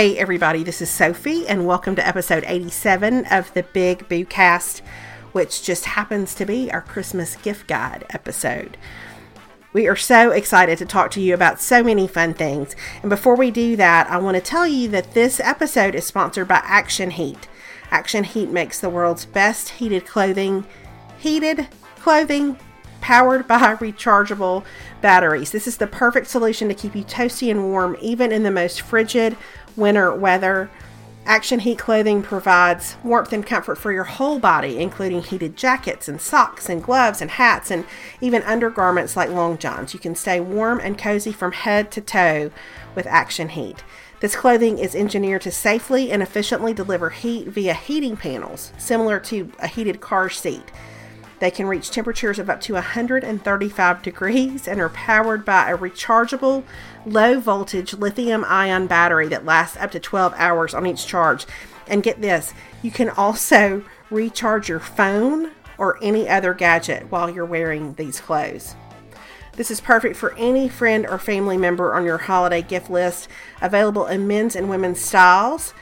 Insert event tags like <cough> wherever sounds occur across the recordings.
Hey, everybody, this is Sophie, and welcome to episode 87 of the Big Boo Cast, which just happens to be our Christmas gift guide episode. We are so excited to talk to you about so many fun things. And before we do that, I want to tell you that this episode is sponsored by Action Heat. Action Heat makes the world's best heated clothing, heated clothing powered by <laughs> rechargeable batteries. This is the perfect solution to keep you toasty and warm even in the most frigid winter weather. Action Heat clothing provides warmth and comfort for your whole body, including heated jackets and socks and gloves and hats and even undergarments like long johns. You can stay warm and cozy from head to toe with Action Heat. This clothing is engineered to safely and efficiently deliver heat via heating panels, similar to a heated car seat. They can reach temperatures of up to 135 degrees and are powered by a rechargeable, low voltage lithium ion battery that lasts up to 12 hours on each charge. And get this, you can also recharge your phone or any other gadget while you're wearing these clothes. This is perfect for any friend or family member on your holiday gift list, available in men's and women's styles.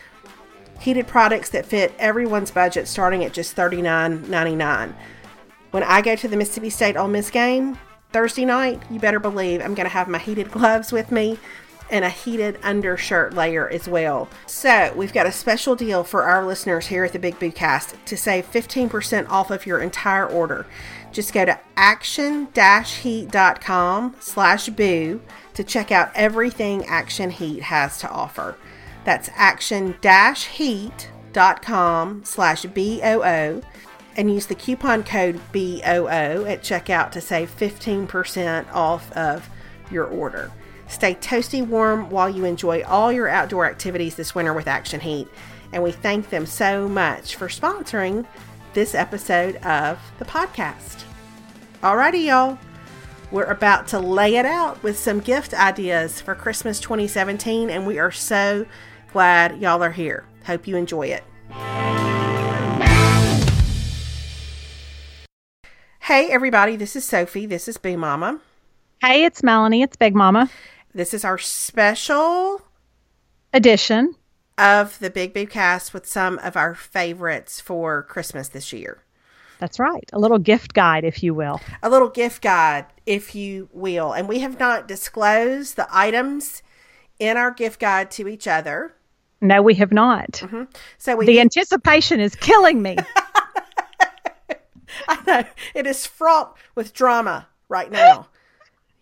Heated products that fit everyone's budget starting at just $39.99. When I go to the Mississippi State Ole Miss game Thursday night, you better believe I'm going to have my heated gloves with me and a heated undershirt layer as well. So, we've got a special deal for our listeners here at the Big Boo Cast to save 15% off of your entire order. Just go to action-heat.com slash boo to check out everything Action Heat has to offer. That's action-heat.com slash B-O-O and use the coupon code BOO at checkout to save 15% off of your order. Stay toasty warm while you enjoy all your outdoor activities this winter with Action Heat. And we thank them so much for sponsoring this episode of the podcast. Alrighty, y'all. We're about to lay it out with some gift ideas for Christmas 2017, and we are so glad y'all are here. Hope you enjoy it. Hey, everybody, this is Sophie. This is Boo Mama. Hey, it's Melanie. It's Big Mama. This is our special edition of the Big Boo cast with some of our favorites for Christmas this year. That's right. A little gift guide, if you will. A little gift guide, if you will. And we have not disclosed the items in our gift guide to each other. No, we have not. Mm-hmm. So we the anticipation is killing me. <laughs> <laughs> I know. It is fraught with drama right now.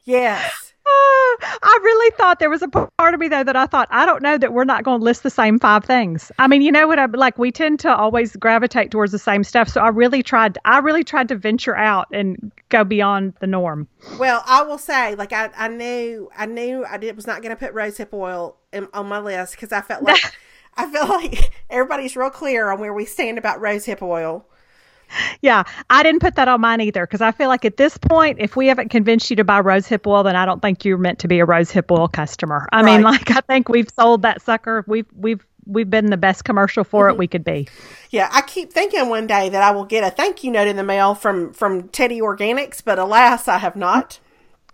yes. <laughs> Ah, I really thought there was a part of me though that I thought I don't know that we're not going to list the same five things. I mean, you know what I like we tend to always gravitate towards the same stuff. So I really tried I really tried to venture out and go beyond the norm. Well, I will say like I I knew I knew I did, was not going to put rosehip oil in, on my list cuz I felt like <laughs> I feel like everybody's real clear on where we stand about rosehip oil yeah, I didn't put that on mine either because I feel like at this point, if we haven't convinced you to buy rose hip oil, then I don't think you're meant to be a rose hip oil customer. I right. mean, like I think we've sold that sucker. We've we've we've been the best commercial for mm-hmm. it we could be. Yeah, I keep thinking one day that I will get a thank you note in the mail from from Teddie Organics, but alas, I have not.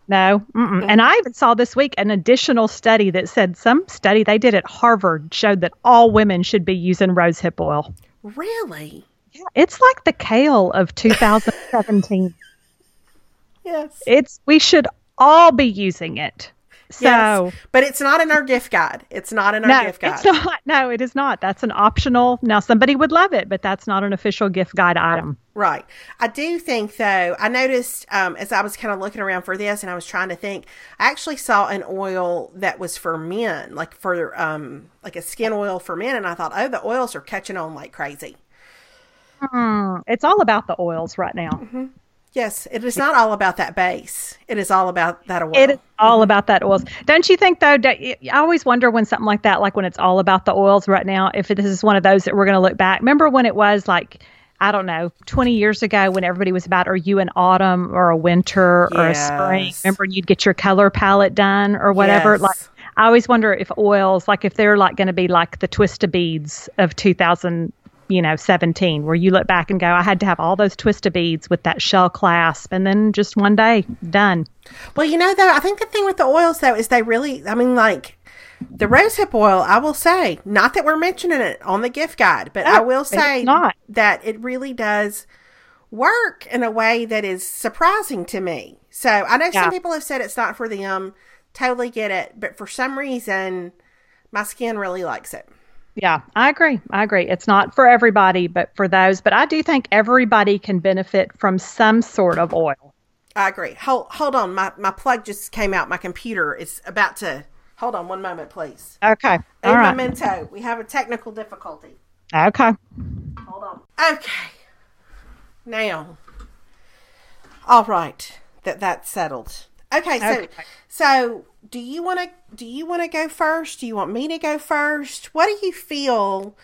No, mm-hmm. and I even saw this week an additional study that said some study they did at Harvard showed that all women should be using rose hip oil. Really? Yeah, it's like the kale of 2017. <laughs> yes. It's we should all be using it. So, yes, but it's not in our gift guide. It's not in our no, gift guide. It's not. No, it is not. That's an optional. Now, somebody would love it, but that's not an official gift guide item. Right. I do think, though, I noticed um, as I was kind of looking around for this and I was trying to think, I actually saw an oil that was for men, like for um, like a skin oil for men, and I thought, oh, the oils are catching on like crazy. Mm, it's all about the oils right now. Mm-hmm. Yes, it is not all about that base. It is all about that oil. It is all about that oils. Don't you think though? I always wonder when something like that, like when it's all about the oils right now, if this is one of those that we're going to look back. Remember when it was like, I don't know, 20 years ago when everybody was about, are you an autumn or a winter or yes. a spring? Remember you'd get your color palette done or whatever. Yes. Like I always wonder if oils, like if they're like going to be like the twist of beads of 2000 you know, 17, where you look back and go, I had to have all those twist of beads with that shell clasp, and then just one day, done. Well, you know, though, I think the thing with the oils, though, is they really, I mean, like, The rosehip oil, I will say, not that we're mentioning it on the gift guide, but No, I will say not. that it really does work in a way that is surprising to me. So I know Yeah. some people have said it's not for them. Totally get it. But for some reason, my skin really likes it. Yeah, I agree. I agree. It's not for everybody, but for those. But I do think everybody can benefit from some sort of oil. I agree. Hold hold on. My my plug just came out. My computer is about to hold on one moment, please. Okay. All right. Momento. We have a technical difficulty. Okay. Hold on. Okay. Now. All right. That that's settled. Okay, so Okay. so do you want to do you want to go first? Do you want me to go first? What do you feel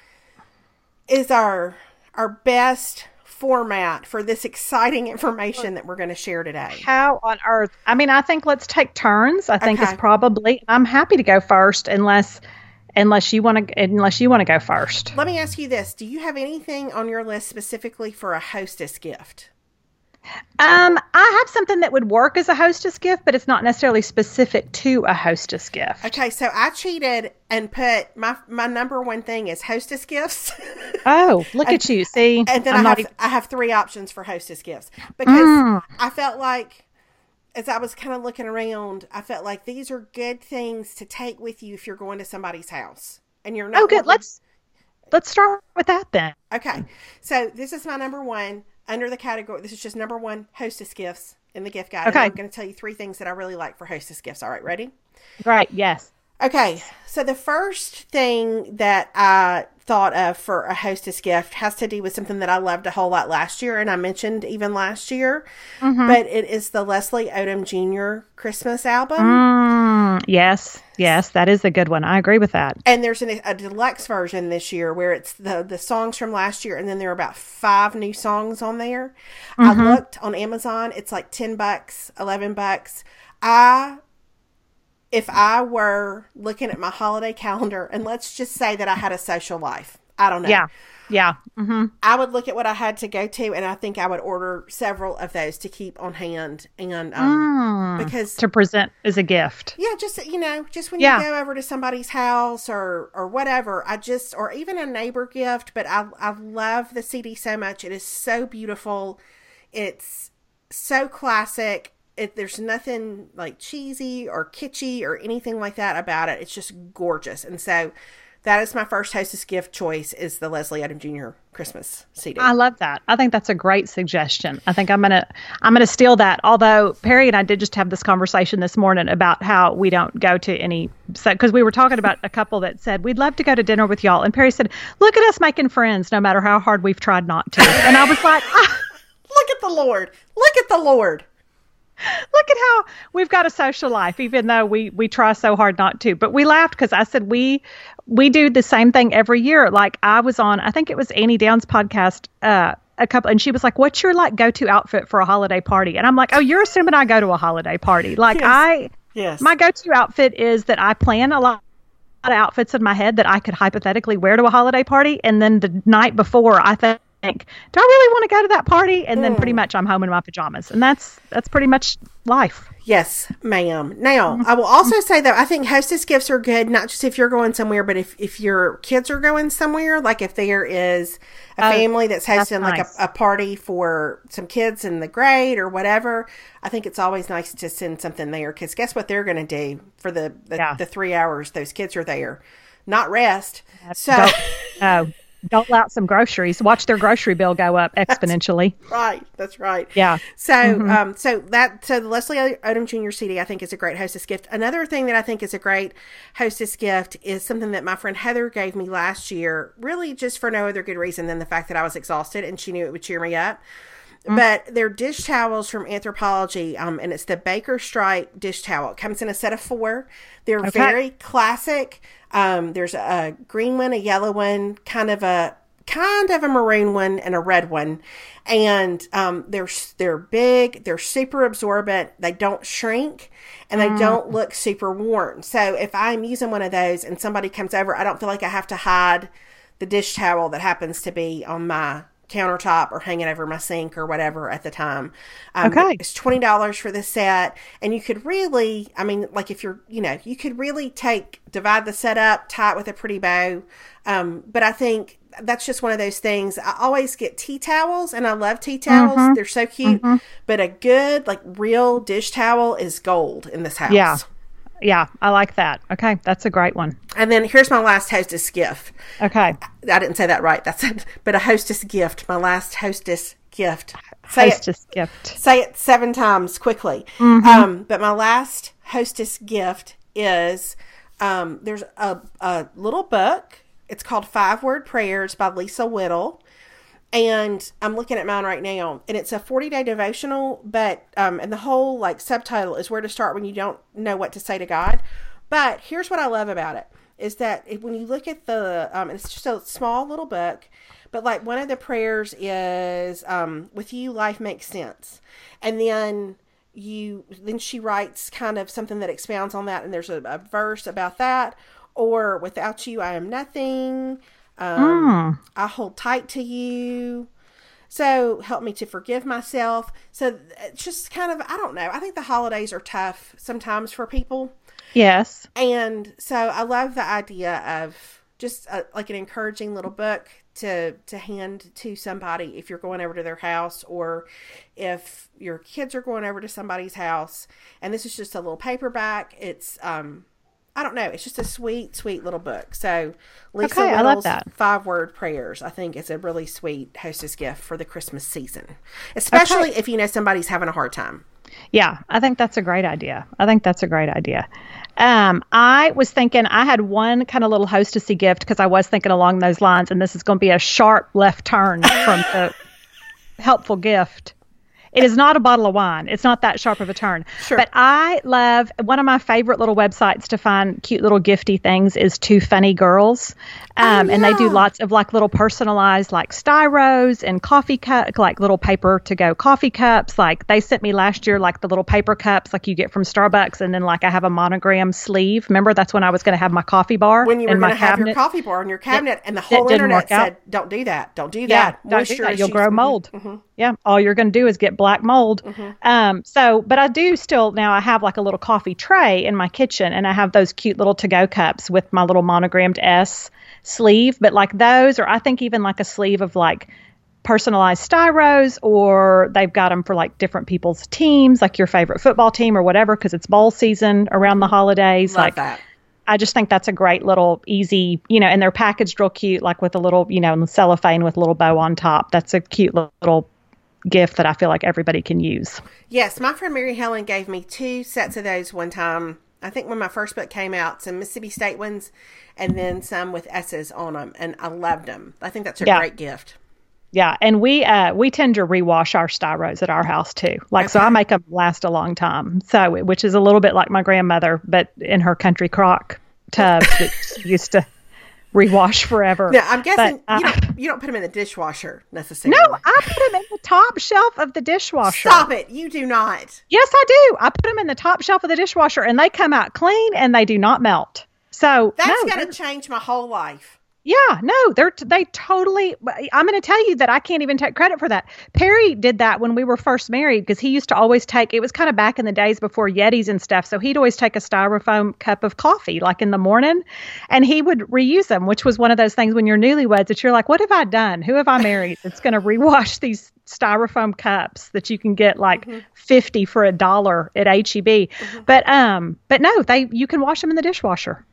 is our our best format for this exciting information that we're going to share today? How on earth? I mean, I think let's take turns. I think Okay. it's probably. I'm happy to go first, unless unless you want to unless you want to go first. Let me ask you this: Do you have anything on your list specifically for a hostess gift? Um, I have something that would work as a hostess gift, but it's not necessarily specific to a hostess gift. Okay, so I cheated and put my my number one thing is hostess gifts. <laughs> Oh, look at you! See, And then I'm I have even- I have three options for hostess gifts because Mm. I felt like as I was kind of looking around, I felt like these are good things to take with you if you're going to somebody's house and you're not. Oh, good. Let's let's start with that then. Okay, so this is my number one under the category. This is just number one hostess gifts in the gift guide. Okay. I'm going to tell you three things that I really like for hostess gifts. All right, ready? Right, Yes. Okay, so the first thing that I thought of for a hostess gift has to do with something that I loved a whole lot last year, and I mentioned even last year, but it is the Leslie Odom Jr. Christmas album. Mm, yes. Yes. That is a good one. I agree with that. And there's an, a deluxe version this year where it's the, the songs from last year, and then there are about five new songs on there. I mm-hmm. looked on Amazon; it's like ten bucks, eleven bucks. I if I were looking at my holiday calendar, and let's just say that I had a social life, I don't know. Yeah. Yeah. hmm I would look at what I had to go to, and I think I would order several of those to keep on hand, and um, because To present as a gift. yeah, just you know, just when Yeah. you go over to somebody's house or or whatever, I just or even a neighbor gift. But I I love the CD so much. It is so beautiful. It's so classic. It, there's nothing like cheesy or kitschy or anything like that about it. It's just gorgeous. And so that is my first hostess gift choice is the Leslie Odom Jr. Christmas CD. I love that. I think that's a great suggestion. I think I'm gonna I'm gonna steal that. Although Perry and I did just have this conversation this morning about how we don't go to any because we were talking about a couple that said we'd love to go to dinner with y'all, and Perry said, "Look at us making friends, no matter how hard we've tried not to." And I was like, <laughs> ah, Look at the Lord. Look at the Lord. <laughs> look at how we've got a social life even though we we try so hard not to but we laughed because i said we we do the same thing every year like i was on i think it was annie downs' podcast uh a couple and she was like what's your like go-to outfit for a holiday party and i'm like oh you're assuming i go to a holiday party like Yes. i Yes. my go-to outfit is that i plan a lot of outfits in my head that i could hypothetically wear to a holiday party and then the night before i think do i really want to go to that party and then pretty mm. much i'm home in my pajamas and that's that's pretty much life Yes, ma'am. Now, I will also <laughs> say that I think hostess gifts are good, not just if you're going somewhere, but if, if your kids are going somewhere, like if there is a oh, family that's hosting like nice. a, a party for some kids in the grade or whatever, I think it's always nice to send something there because guess what they're going to do for the, the, Yeah. the three hours those kids are there? Not rest. So, <laughs> oh, don't out some groceries. Watch their grocery bill go up <laughs> exponentially. right. That's right. Yeah. So, um, so that so the Leslie Odom Jr. CD I think is a great hostess gift. Another thing that I think is a great hostess gift is something that my friend Heather gave me last year, really just for no other good reason than the fact that I was exhausted and she knew it would cheer me up. But they're dish towels from Anthropologie, um, and it's the Baker Stripe dish towel. It comes in a set of four. They're very classic. Um, there's a green one, a yellow one, kind of a kind of a maroon one and a red one and um, they're they're big they're super absorbent they don't shrink and they don't look super worn so if i'm using one of those and somebody comes over i don't feel like i have to hide the dish towel that happens to be on my countertop or hang it over my sink or whatever at the time. Um, Okay. It's twenty dollars for this set, and you could really, I mean, like if you're, you know, you could really take divide the set up, tie it with a pretty bow. Um, but I think that's just one of those things. I always get tea towels, and I love tea towels. Mm-hmm. They're so cute. But a good, like, real dish towel is gold in this house. Yeah. Yeah, I like that. Okay, that's a great one. And then here's my last hostess gift. Okay. I didn't say that right. That's it. But a hostess gift. My last hostess gift. Say it. Hostess gift. Say it seven times quickly. Mm-hmm. Um, but my last hostess gift is um, there's a, a little book. It's called Five Word Prayers by Lisa Whittle. And I'm looking at mine right now, and it's a 40 day devotional. But um, and the whole like subtitle is where to start when you don't know what to say to God. But here's what I love about it is that if, when you look at the um, it's just a small little book, but like one of the prayers is um, with you life makes sense, and then you then she writes kind of something that expounds on that, and there's a, a verse about that, or without you I am nothing. Um, I hold tight to you. So help me to forgive myself. So it's just kind of, I don't know. I think the holidays are tough sometimes for people. Yes. And so I love the idea of just a, like an encouraging little book to to hand to somebody if you're going over to their house or if your kids are going over to somebody's house. And this is just a little paperback. It's um I don't know. It's just a sweet, sweet little book. So Lisa Okay, I love that. five word prayers. I think it's a really sweet hostess gift for the Christmas season, especially if you know somebody's having a hard time. Yeah, I think that's a great idea. I think that's a great idea. Um, I was thinking I had one kind of little hostessy gift because I was thinking along those lines, and this is going to be a sharp left turn from the <laughs> helpful gift. It is not a bottle of wine. It's not that sharp of a turn. Sure. But I love one of my favorite little websites to find cute little gifty things is Two Funny Girls. Um, And they do lots of like little personalized like styros and coffee cup, like little paper to go coffee cups. Like they sent me last year, like the little paper cups like you get from Starbucks. And then like I have a monogram sleeve. Remember, that's when I was going to have my coffee bar When you were in my going to have your coffee bar in your cabinet, and the whole internet said, "Don't do that. Don't do Yeah, that. don't do that. You'll grow mold. Mm-hmm. Yeah, all you're going to do is get black mold. Um, so, but I do still now. I have like a little coffee tray in my kitchen, and I have those cute little to-go cups with my little monogrammed S sleeve. But like those, or I think even like a sleeve of like personalized styros, or they've got them for like different people's teams, like your favorite football team or whatever, because it's bowl season around the holidays. Love like that. I just think that's a great little easy, you know, and they're packaged real cute, like with a little, you know, cellophane with a little bow on top. That's a cute little gift that I feel like everybody can use. Yes, my friend Mary Helen gave me two sets of those one time. I think when my first book came out, some Mississippi State ones, and then some with S's on them, and I loved them. I think that's a Yeah. great gift. Yeah, and we uh we tend to rewash our styros at our house too. Like so I make them last a long time. So which is a little bit like my grandmother but in her country crock tubs that used to rewash forever. Yeah, I'm guessing But, uh, you don't you don't put them in the dishwasher necessarily. No, I put them in the top shelf of the dishwasher. Stop it! You do not. Yes, I do. I put them in the top shelf of the dishwasher and they come out clean and they do not melt. So That's no, going to change my whole life. Yeah, no, they're they totally. I'm going to tell you that I can't even take credit for that. Perry did that when we were first married because he used to always take. It was kind of back in the days before Yetis and stuff. So he'd always take a styrofoam cup of coffee like in the morning, and he would reuse them, which was one of those things when you're newlyweds that you're like, what have I done? Who have I married that's going to rewash <laughs> these styrofoam cups that you can get like 50 for a dollar at HEB? But um, but no, they you can wash them in the dishwasher.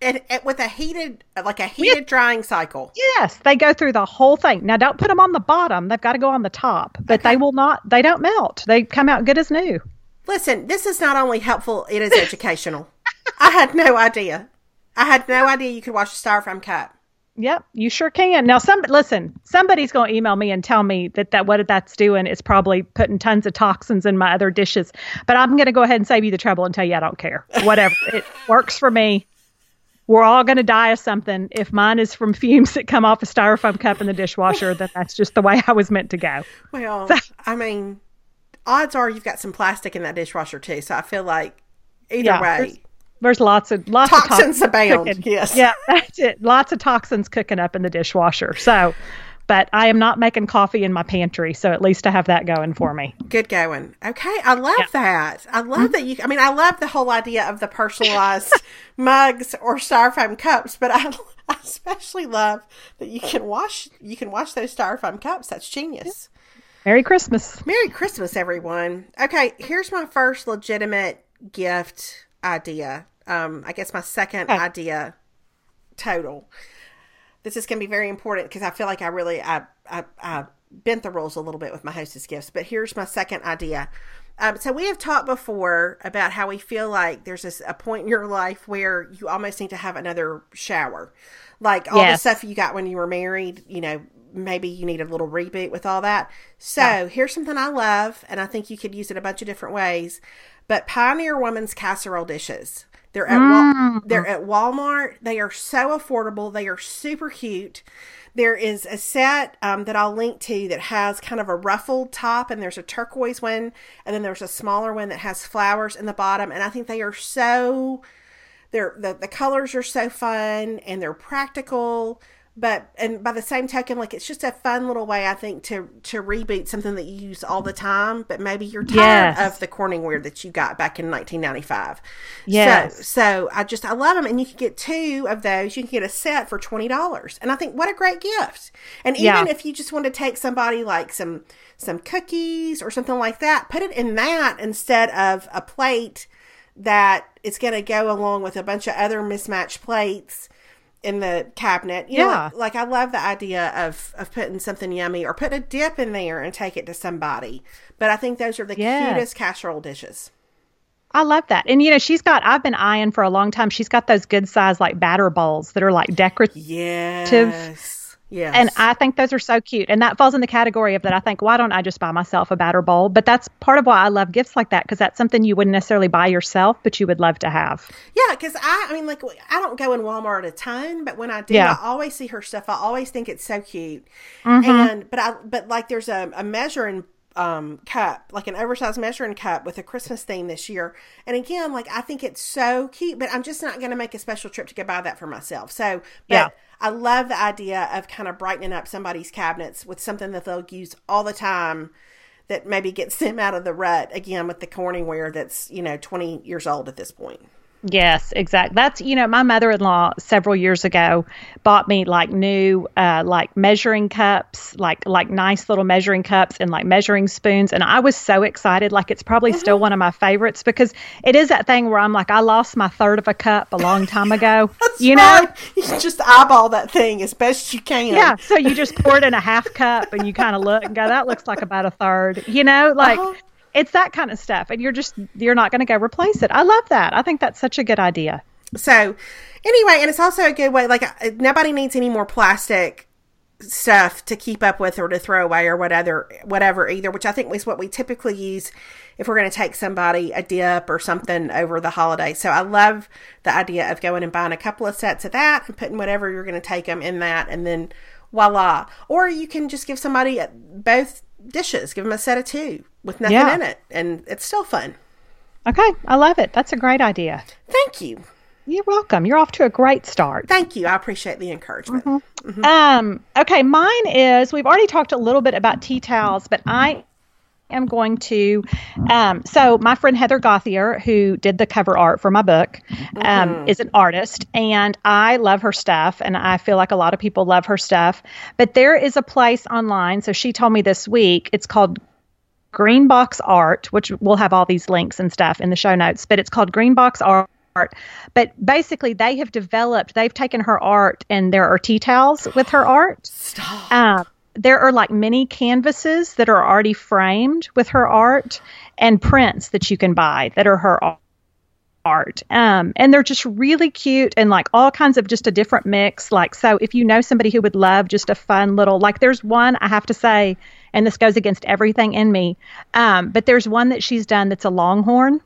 And, and with a heated, like a heated drying cycle. Yes, they go through the whole thing. Now, don't put them on the bottom. They've got to go on the top, but they will not, they don't melt. They come out good as new. Listen, this is not only helpful; it is educational. <laughs> I had no idea. I had no idea you could wash a styrofoam cup. Yep, you sure can. Now, some listen, somebody's going to email me and tell me that, that what that's doing is probably putting tons of toxins in my other dishes. But I'm going to go ahead and save you the trouble and tell you I don't care. Whatever. it works for me. We're all going to die of something. If mine is from fumes that come off a styrofoam cup in the dishwasher, then that's just the way I was meant to go. Well, I mean, odds are you've got some plastic in that dishwasher too. So I feel like either Yeah, way, There's lots of lots Toxins of abound, cooking. yes. Yeah, <laughs> that's it. Lots of toxins cooking up in the dishwasher. So but I am not making coffee in my pantry, so at least I have that going for me. Good going. Okay, I love yeah. that. I love mm-hmm. that you. I mean, I love the whole idea of the personalized <laughs> mugs or styrofoam cups, but I, I especially love that you can wash you can wash those styrofoam cups. That's genius. Merry Christmas. Merry Christmas, everyone. Okay, here's my first legitimate gift idea. Um, I guess my second okay. idea total. This is going to be very important because I feel like I really I, I I bent the rules a little bit with my hostess gifts. But here's my second idea. Um, so we have talked before about how we feel like there's this, a point in your life where you almost need to have another shower, like all yes. the stuff you got when you were married. You know, maybe you need a little reboot with all that. So yeah. here's something I love, and I think you could use it a bunch of different ways. But Pioneer Woman's casserole dishes. They're at mm. they're at Walmart. They are so affordable. They are super cute. There is a set um, that I'll link to that has kind of a ruffled top, and there's a turquoise one, and then there's a smaller one that has flowers in the bottom. And I think they are so they're the, the colors are so fun and they're practical but and by the same token like it's just a fun little way i think to to reboot something that you use all the time but maybe you're tired yes. of the corningware that you got back in 1995 yes so, so i just i love them and you can get two of those you can get a set for $20 and i think what a great gift and even yeah. if you just want to take somebody like some some cookies or something like that put it in that instead of a plate that it's going to go along with a bunch of other mismatched plates in the cabinet. You yeah. Know, like I love the idea of of putting something yummy or put a dip in there and take it to somebody. But I think those are the cutest casserole dishes. I love that. And you know, she's got I've been eyeing for a long time. She's got those good size like batter bowls that are like decorative. Yes. Yes. And I think those are so cute. And that falls in the category of that I think, why don't I just buy myself a batter bowl? But that's part of why I love gifts like that because that's something you wouldn't necessarily buy yourself, but you would love to have. Yeah, because I, I mean, like, I don't go in Walmart a ton, but when I do, yeah. I always see her stuff. I always think it's so cute. Mm-hmm. And, but I, but like, there's a, a measuring um, cup, like an oversized measuring cup with a Christmas theme this year. And again, like I think it's so cute, but I'm just not going to make a special trip to go buy that for myself. So, but yeah. I love the idea of kind of brightening up somebody's cabinets with something that they'll use all the time that maybe gets them out of the rut again with the Corningware that's, you know, 20 years old at this point. Yes, exactly. That's you know, my mother-in-law several years ago bought me like new uh like measuring cups, like like nice little measuring cups and like measuring spoons and I was so excited like it's probably mm-hmm. still one of my favorites because it is that thing where I'm like I lost my third of a cup a long time ago. <laughs> you know, you just eyeball that thing as best you can. Yeah, so you just pour it in a half cup and you kind of look and go that looks like about a third. You know, like uh-huh it's that kind of stuff and you're just you're not going to go replace it. I love that. I think that's such a good idea. So anyway and it's also a good way like uh, nobody needs any more plastic stuff to keep up with or to throw away or whatever whatever either which i think is what we typically use if we're going to take somebody a dip or something over the holiday. So i love the idea of going and buying a couple of sets of that and putting whatever you're going to take them in that and then voila. Or you can just give somebody both dishes give them a set of two with nothing yeah. in it, and it's still fun. Okay, I love it. That's a great idea. Thank you. You're welcome. You're off to a great start. Thank you. I appreciate the encouragement. Mm-hmm. Mm-hmm. Um, okay, mine is we've already talked a little bit about tea towels, but I am going to. Um, so, my friend Heather Gauthier, who did the cover art for my book, um, mm-hmm. is an artist, and I love her stuff, and I feel like a lot of people love her stuff. But there is a place online. So, she told me this week it's called Green Box Art, which we'll have all these links and stuff in the show notes, but it's called Green Box Art. But basically, they have developed, they've taken her art, and there are tea towels with her art. Stop. Um, there are like many canvases that are already framed with her art and prints that you can buy that are her art. Um, and they're just really cute and like all kinds of just a different mix. Like, so if you know somebody who would love just a fun little, like, there's one I have to say, and this goes against everything in me, um, but there's one that she's done that's a longhorn.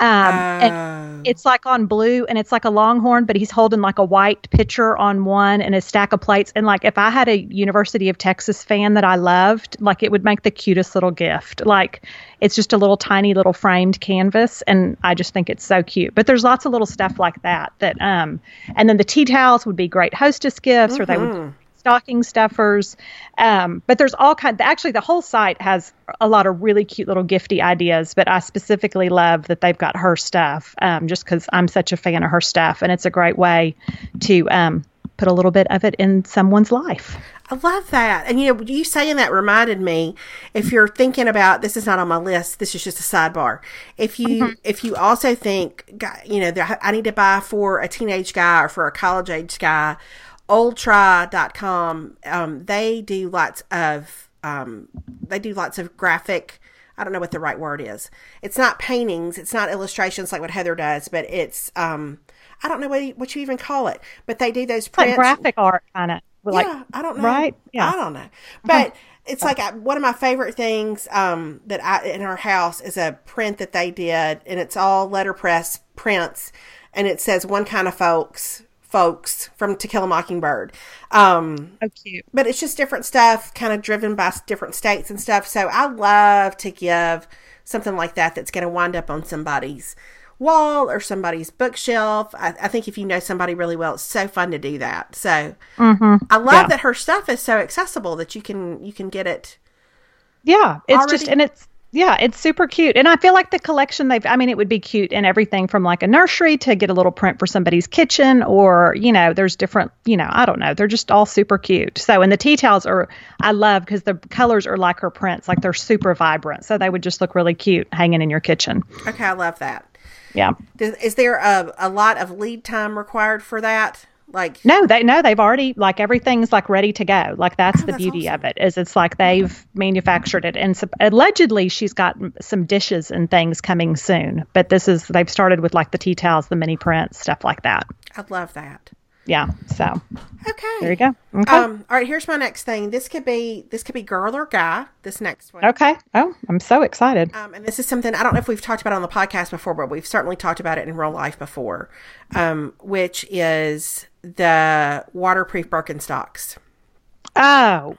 Um, and oh. it's like on blue and it's like a longhorn, but he's holding like a white pitcher on one and a stack of plates. And like if I had a University of Texas fan that I loved, like it would make the cutest little gift. Like it's just a little tiny little framed canvas and I just think it's so cute. But there's lots of little stuff like that that um and then the tea towels would be great hostess gifts mm-hmm. or they would mm-hmm. Stocking stuffers. Um, but there's all kind. Actually, the whole site has a lot of really cute little gifty ideas. But I specifically love that they've got her stuff, um, just because I'm such a fan of her stuff, and it's a great way to um, put a little bit of it in someone's life. I love that. And you know, you saying that reminded me if you're thinking about this is not on my list, this is just a sidebar. If you mm-hmm. if you also think you know, I need to buy for a teenage guy or for a college age guy, oldtry.com um they do lots of um they do lots of graphic I don't know what the right word is. It's not paintings, it's not illustrations like what Heather does, but it's um I don't know what you, what you even call it, but they do those prints. Like graphic art kind of like, yeah, I don't know. Right? Yeah. I don't know. But uh-huh. it's like I, one of my favorite things um, that I in our house is a print that they did, and it's all letterpress prints, and it says "one kind of folks." Folks from To Kill a Mockingbird. Um, oh, cute. But it's just different stuff, kind of driven by different states and stuff. So I love to give something like that that's going to wind up on somebody's wall or somebody's bookshelf. I, I, think if you know somebody really well, it's so fun to do that. So mm-hmm. I love yeah. that her stuff is so accessible that you can you can get it. Yeah, it's already. just and it's yeah, it's super cute. And I feel like the collection they've I mean it would be cute in everything from like a nursery to get a little print for somebody's kitchen or, you know, there's different, you know, I don't know. They're just all super cute. So and the tea towels are I love because the colors are like her prints, like they're super vibrant. So they would just look really cute hanging in your kitchen. Okay, I love that. Yeah. Is there a, a lot of lead time required for that? Like no, they no, they've already like everything's like ready to go. Like that's oh, the that's beauty awesome. of it is it's like they've manufactured it, and so, allegedly she's got some dishes and things coming soon. But this is they've started with like the tea towels, the mini prints, stuff like that. I love that yeah. So okay, there you go. Okay. Um, all right. Here's my next thing. This could be this could be girl or guy. This next one. Okay. Oh, I'm so excited. Um, and this is something I don't know if we've talked about on the podcast before, but we've certainly talked about it in real life before. Um, which is the waterproof Birkenstocks. Oh,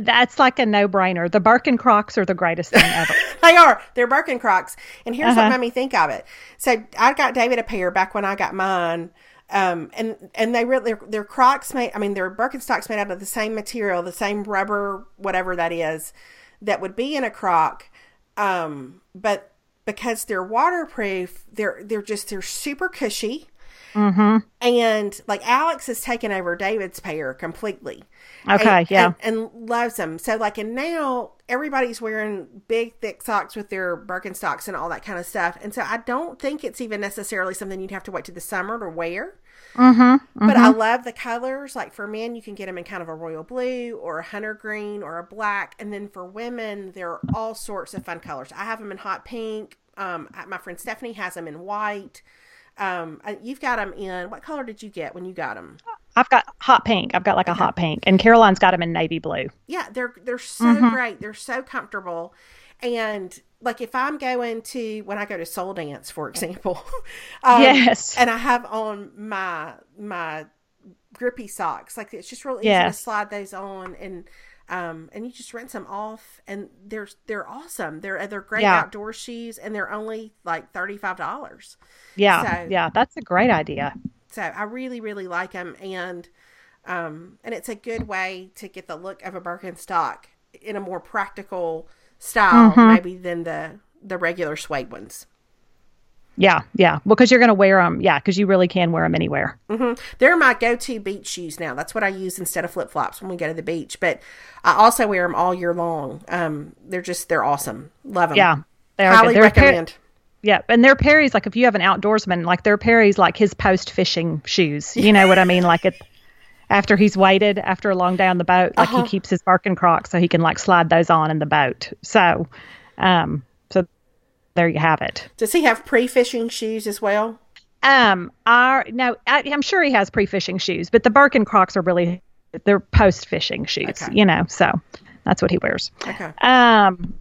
that's like a no-brainer. The Birkencrocs are the greatest thing ever. <laughs> they are. They're Birkencrocs. And here's uh-huh. what made me think of it. So I got David a pair back when I got mine. Um, and and they really they're, they're Crocs made. I mean, they're Birkenstocks made out of the same material, the same rubber, whatever that is, that would be in a Croc. Um, but because they're waterproof, they're they're just they're super cushy. Mm-hmm. And like Alex has taken over David's pair completely. Okay, and, yeah. And, and, loves them. So like and now everybody's wearing big thick socks with their Birkenstocks and all that kind of stuff. And so I don't think it's even necessarily something you'd have to wait to the summer to wear. Mm-hmm, mm-hmm. But I love the colors. Like for men, you can get them in kind of a royal blue or a hunter green or a black. And then for women, there are all sorts of fun colors. I have them in hot pink. Um, my friend Stephanie has them in white. Um, you've got them in what color did you get when you got them? I've got hot pink. I've got like a hot pink, and Caroline's got them in navy blue. Yeah, they're they're so mm-hmm. great. They're so comfortable, and like if I'm going to when I go to soul dance, for example, <laughs> um, yes, and I have on my my grippy socks, like it's just really yes. easy to slide those on and um and you just rinse them off and they're they're awesome they're they're great yeah. outdoor shoes and they're only like $35 yeah so, yeah that's a great idea so i really really like them and um and it's a good way to get the look of a birkenstock in a more practical style mm-hmm. maybe than the the regular suede ones. Yeah, yeah, because you're going to wear them. Yeah, because you really can wear them anywhere. Mm-hmm. They're my go-to beach shoes now. That's what I use instead of flip flops when we go to the beach. But I also wear them all year long. Um, they're just they're awesome. Love them. Yeah, they are highly recommend. Par- yeah, and they're Perry's like if you have an outdoorsman, like they're Perry's like his post fishing shoes. You know what I mean? Like it after he's waited after a long day on the boat, like uh-huh. he keeps his Birkenstocks so he can like slide those on in the boat. So, um, there you have it. Does he have pre-fishing shoes as well? Um, our no, I, am sure he has pre-fishing shoes, but the Birkenstocks are really they're post-fishing shoes. Okay. You know, so that's what he wears. Okay. Um.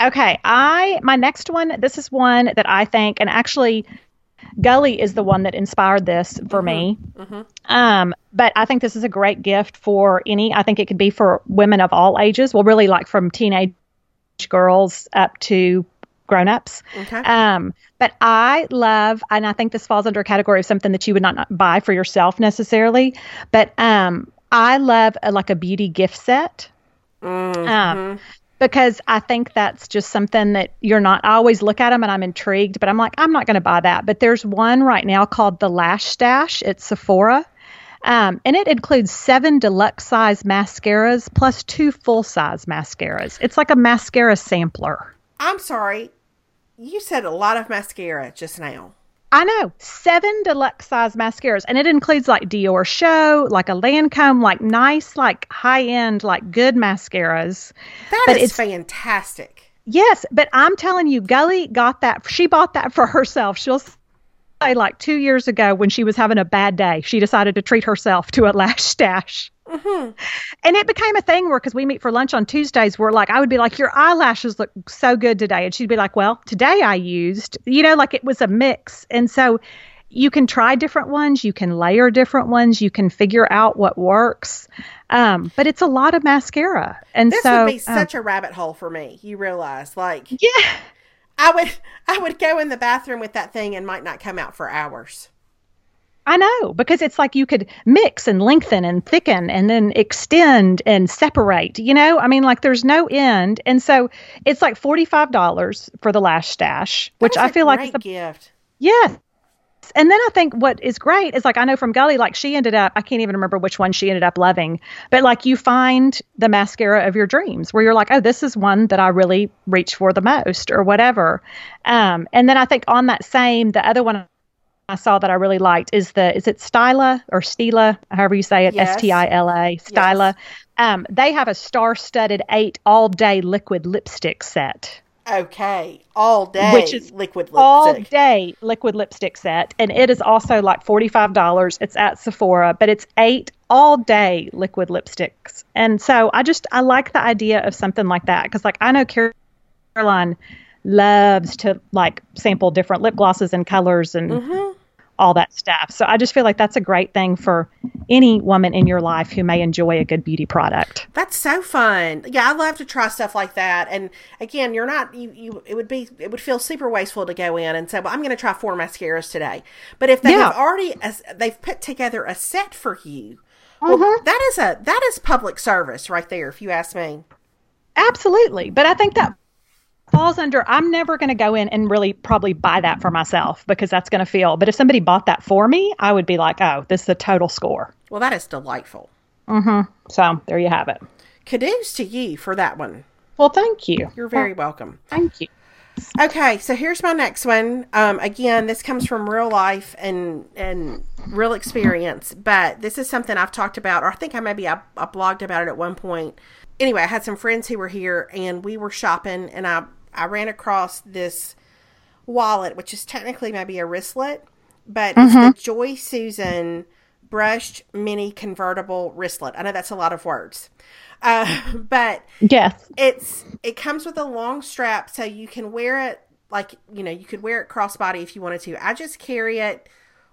Okay, I my next one. This is one that I think, and actually, Gully is the one that inspired this for mm-hmm. me. Mm-hmm. Um, but I think this is a great gift for any. I think it could be for women of all ages. Well, really, like from teenage girls up to grown-ups. Okay. Um, but I love, and I think this falls under a category of something that you would not buy for yourself necessarily. But um, I love a, like a beauty gift set. Mm-hmm. Um, because I think that's just something that you're not. I always look at them and I'm intrigued, but I'm like, I'm not going to buy that. But there's one right now called the Lash Stash at Sephora. Um, and it includes seven deluxe size mascaras plus two full size mascaras. It's like a mascara sampler. I'm sorry. You said a lot of mascara just now. I know seven deluxe size mascaras, and it includes like Diorshow, like a Lancome, like nice, like high end, like good mascaras. That But is it's- fantastic. Yes, but I'm telling you, Gully got that. She bought that for <laughs> herself. She'll say like two years ago when she was having a bad day, she decided to treat herself to a lash stash. And it became a thing where, because we meet for lunch on Tuesdays, where like I would be like, Your eyelashes look so good today. And she'd be like, Well, today I used, you know, like it was a mix. And so you can try different ones, you can layer different ones, you can figure out what works. Um, but it's a lot of mascara. And This so, would be um, such a rabbit hole for me. You realize, like, yeah. I would, <laughs> I would go in the bathroom with that thing and might not come out for hours. I know because it's like you could mix and lengthen and thicken and then extend and separate. You know, I mean, like there's no end, and so it's like forty five dollars for the lash stash, which I feel like is a gift. yes. And then I think what is great is like I know from Gully, like she ended up, I can't even remember which one she ended up loving, but like you find the mascara of your dreams where you're like, oh, this is one that I really reach for the most or whatever. Um, and then I think on that same, the other one I saw that I really liked is the is it Styla or Stila, however you say it, Yes. S T I L A, Styla. Um, they have a star-studded eight all-day liquid lipstick set Okay, all day, Which is liquid all lipstick. day liquid lipstick set and it is also like $45 it's at sephora but it's eight all day liquid lipsticks and so i just i like the idea of something like that because like i know caroline loves to like sample different lip glosses and colors and Mm-hmm. All that stuff so i just feel like that's a great thing for any woman in your life who may enjoy a good beauty product That's so fun. Yeah, I love to try stuff like that. And again, you're not you, you it would be it would feel super wasteful to go in and say, "Well, I'm going to try four mascaras today." But if they Yeah. have already as they've put together a set for you, well, Mm-hmm. that is a that is public service right there if you ask me. Absolutely. But I think that falls under I'm never going to go in and really probably buy that for myself because that's going to feel. But if somebody bought that for me, I would be like, "Oh, this is a total score." Well, that is delightful. So, there you have it. Kudos to you for that one. Well, thank you. You're very welcome. Thank you. Okay, so here's my next one. Um, again, this comes from real life and and real experience, but this is something I've talked about, or I think I maybe I, I blogged about it at one point. Anyway, I had some friends who were here, and we were shopping, and I I ran across this wallet, which is technically maybe a wristlet, but it's the Joy Susan brushed mini convertible wristlet. I know that's a lot of words, uh, <laughs> but Yes. it's it comes with a long strap so you can wear it like you know you could wear it crossbody if you wanted to i just carry it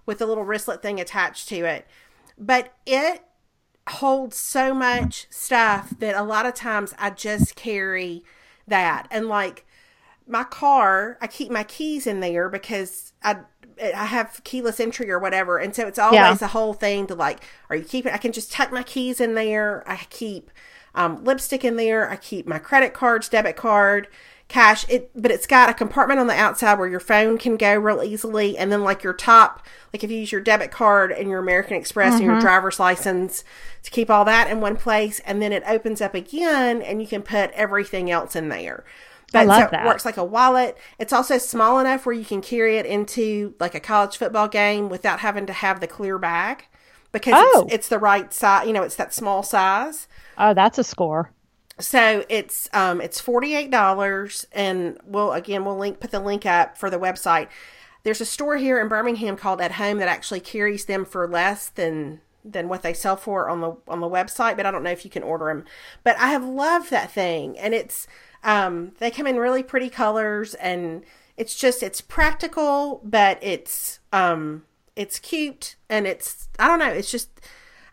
with a little wristlet thing attached to it but it holds so much stuff that a lot of times i just carry that and like my car i keep my keys in there because i I have keyless entry or whatever, and so it's always Yeah. a whole thing to like, are you keeping? I can just tuck my keys in there. I keep um, lipstick in there. I keep my credit cards, debit card, cash. It, but it's got a compartment on the outside where your phone can go real easily, and then like your top, like if you use your debit card and your American Express and your mm-hmm. driver's license to keep all that in one place, and then it opens up again, and you can put everything else in there. But love so it that. works like a wallet. It's also small enough where you can carry it into like a college football game without having to have the clear bag because Oh. it's, it's the right size. You know, it's that small size. Oh, that's a score. So it's um it's forty eight dollars, and we'll again we'll link put the link up for the website. There's a store here in Birmingham called At Home that actually carries them for less than than what they sell for on the on the website, but I don't know if you can order them. But I have loved that thing, and it's um they come in really pretty colors, and it's just it's practical, but it's um it's cute, and it's I don't know, it's just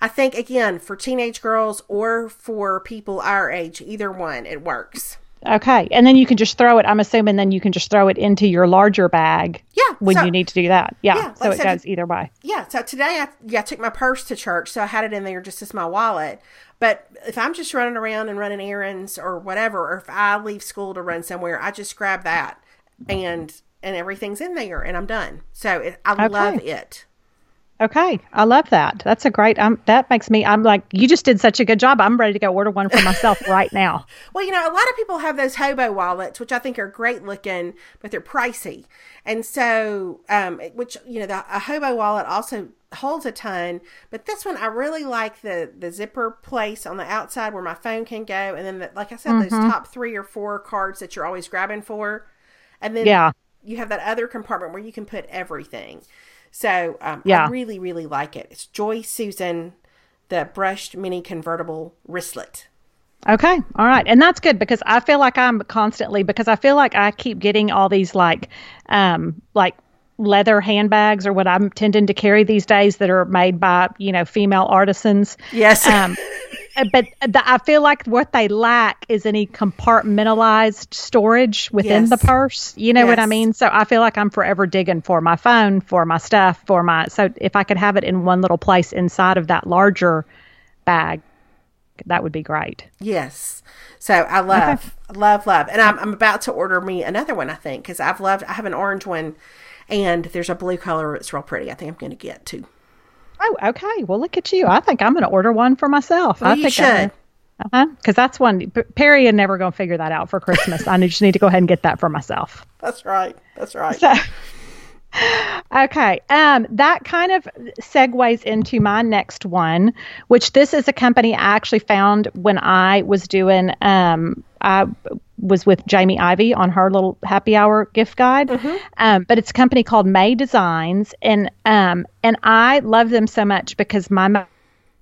I think again for teenage girls or for people our age, either one, it works. Okay, and then you can just throw it. I'm assuming then you can just throw it into your larger bag. Yeah, when so- you need to do that. Yeah, Yeah, so like it said, goes either way. Yeah, so today I yeah I took my purse to church, so I had it in there just as my wallet. But if I'm just running around and running errands or whatever, or if I leave school to run somewhere, I just grab that and and everything's in there and I'm done. So it, I love it. Okay, I love that. That's a great. Um, that makes me. I'm like, you just did such a good job. I'm ready to go order one for myself <laughs> right now. Well, you know, a lot of people have those hobo wallets, which I think are great looking, but they're pricey. And so, um, which you know, the, a hobo wallet also holds a ton, but this one I really like the the zipper place on the outside where my phone can go, and then the, like I said, those top three or four cards that you're always grabbing for, and then Yeah. you have that other compartment where you can put everything. So um, Yeah. I really really like it. It's Joy Susan, the brushed mini convertible wristlet. Okay, all right, and that's good because I feel like I'm constantly because I feel like I keep getting all these like, um, like leather handbags or what I'm tending to carry these days that are made by you know female artisans. Yes. <laughs> Um, but the, I feel like what they lack is any compartmentalized storage within the Yes. purse. You know what I mean? So I feel like I'm forever digging for my phone, for my stuff, for my. So if I could have it in one little place inside of that larger bag, that would be great. Yes. So I love, love, love, and I'm I'm about to order me another one. I think because I've loved. I have an orange one, and there's a blue color. It's real pretty. I think I'm going to get too. Oh, okay. Well, look at you. I think I'm going to order one for myself. Well, I you think should. Uh huh. Because that's one. P- Perry is never going to figure that out for Christmas. I <laughs> just need to go ahead and get that for myself. That's right. That's right. So, okay. Um, that kind of segues into my next one, which this is a company I actually found when I was doing. Um, I was with Jamie Ivey on her little happy hour gift guide, um, but it's a company called May Designs, and um, and I love them so much because my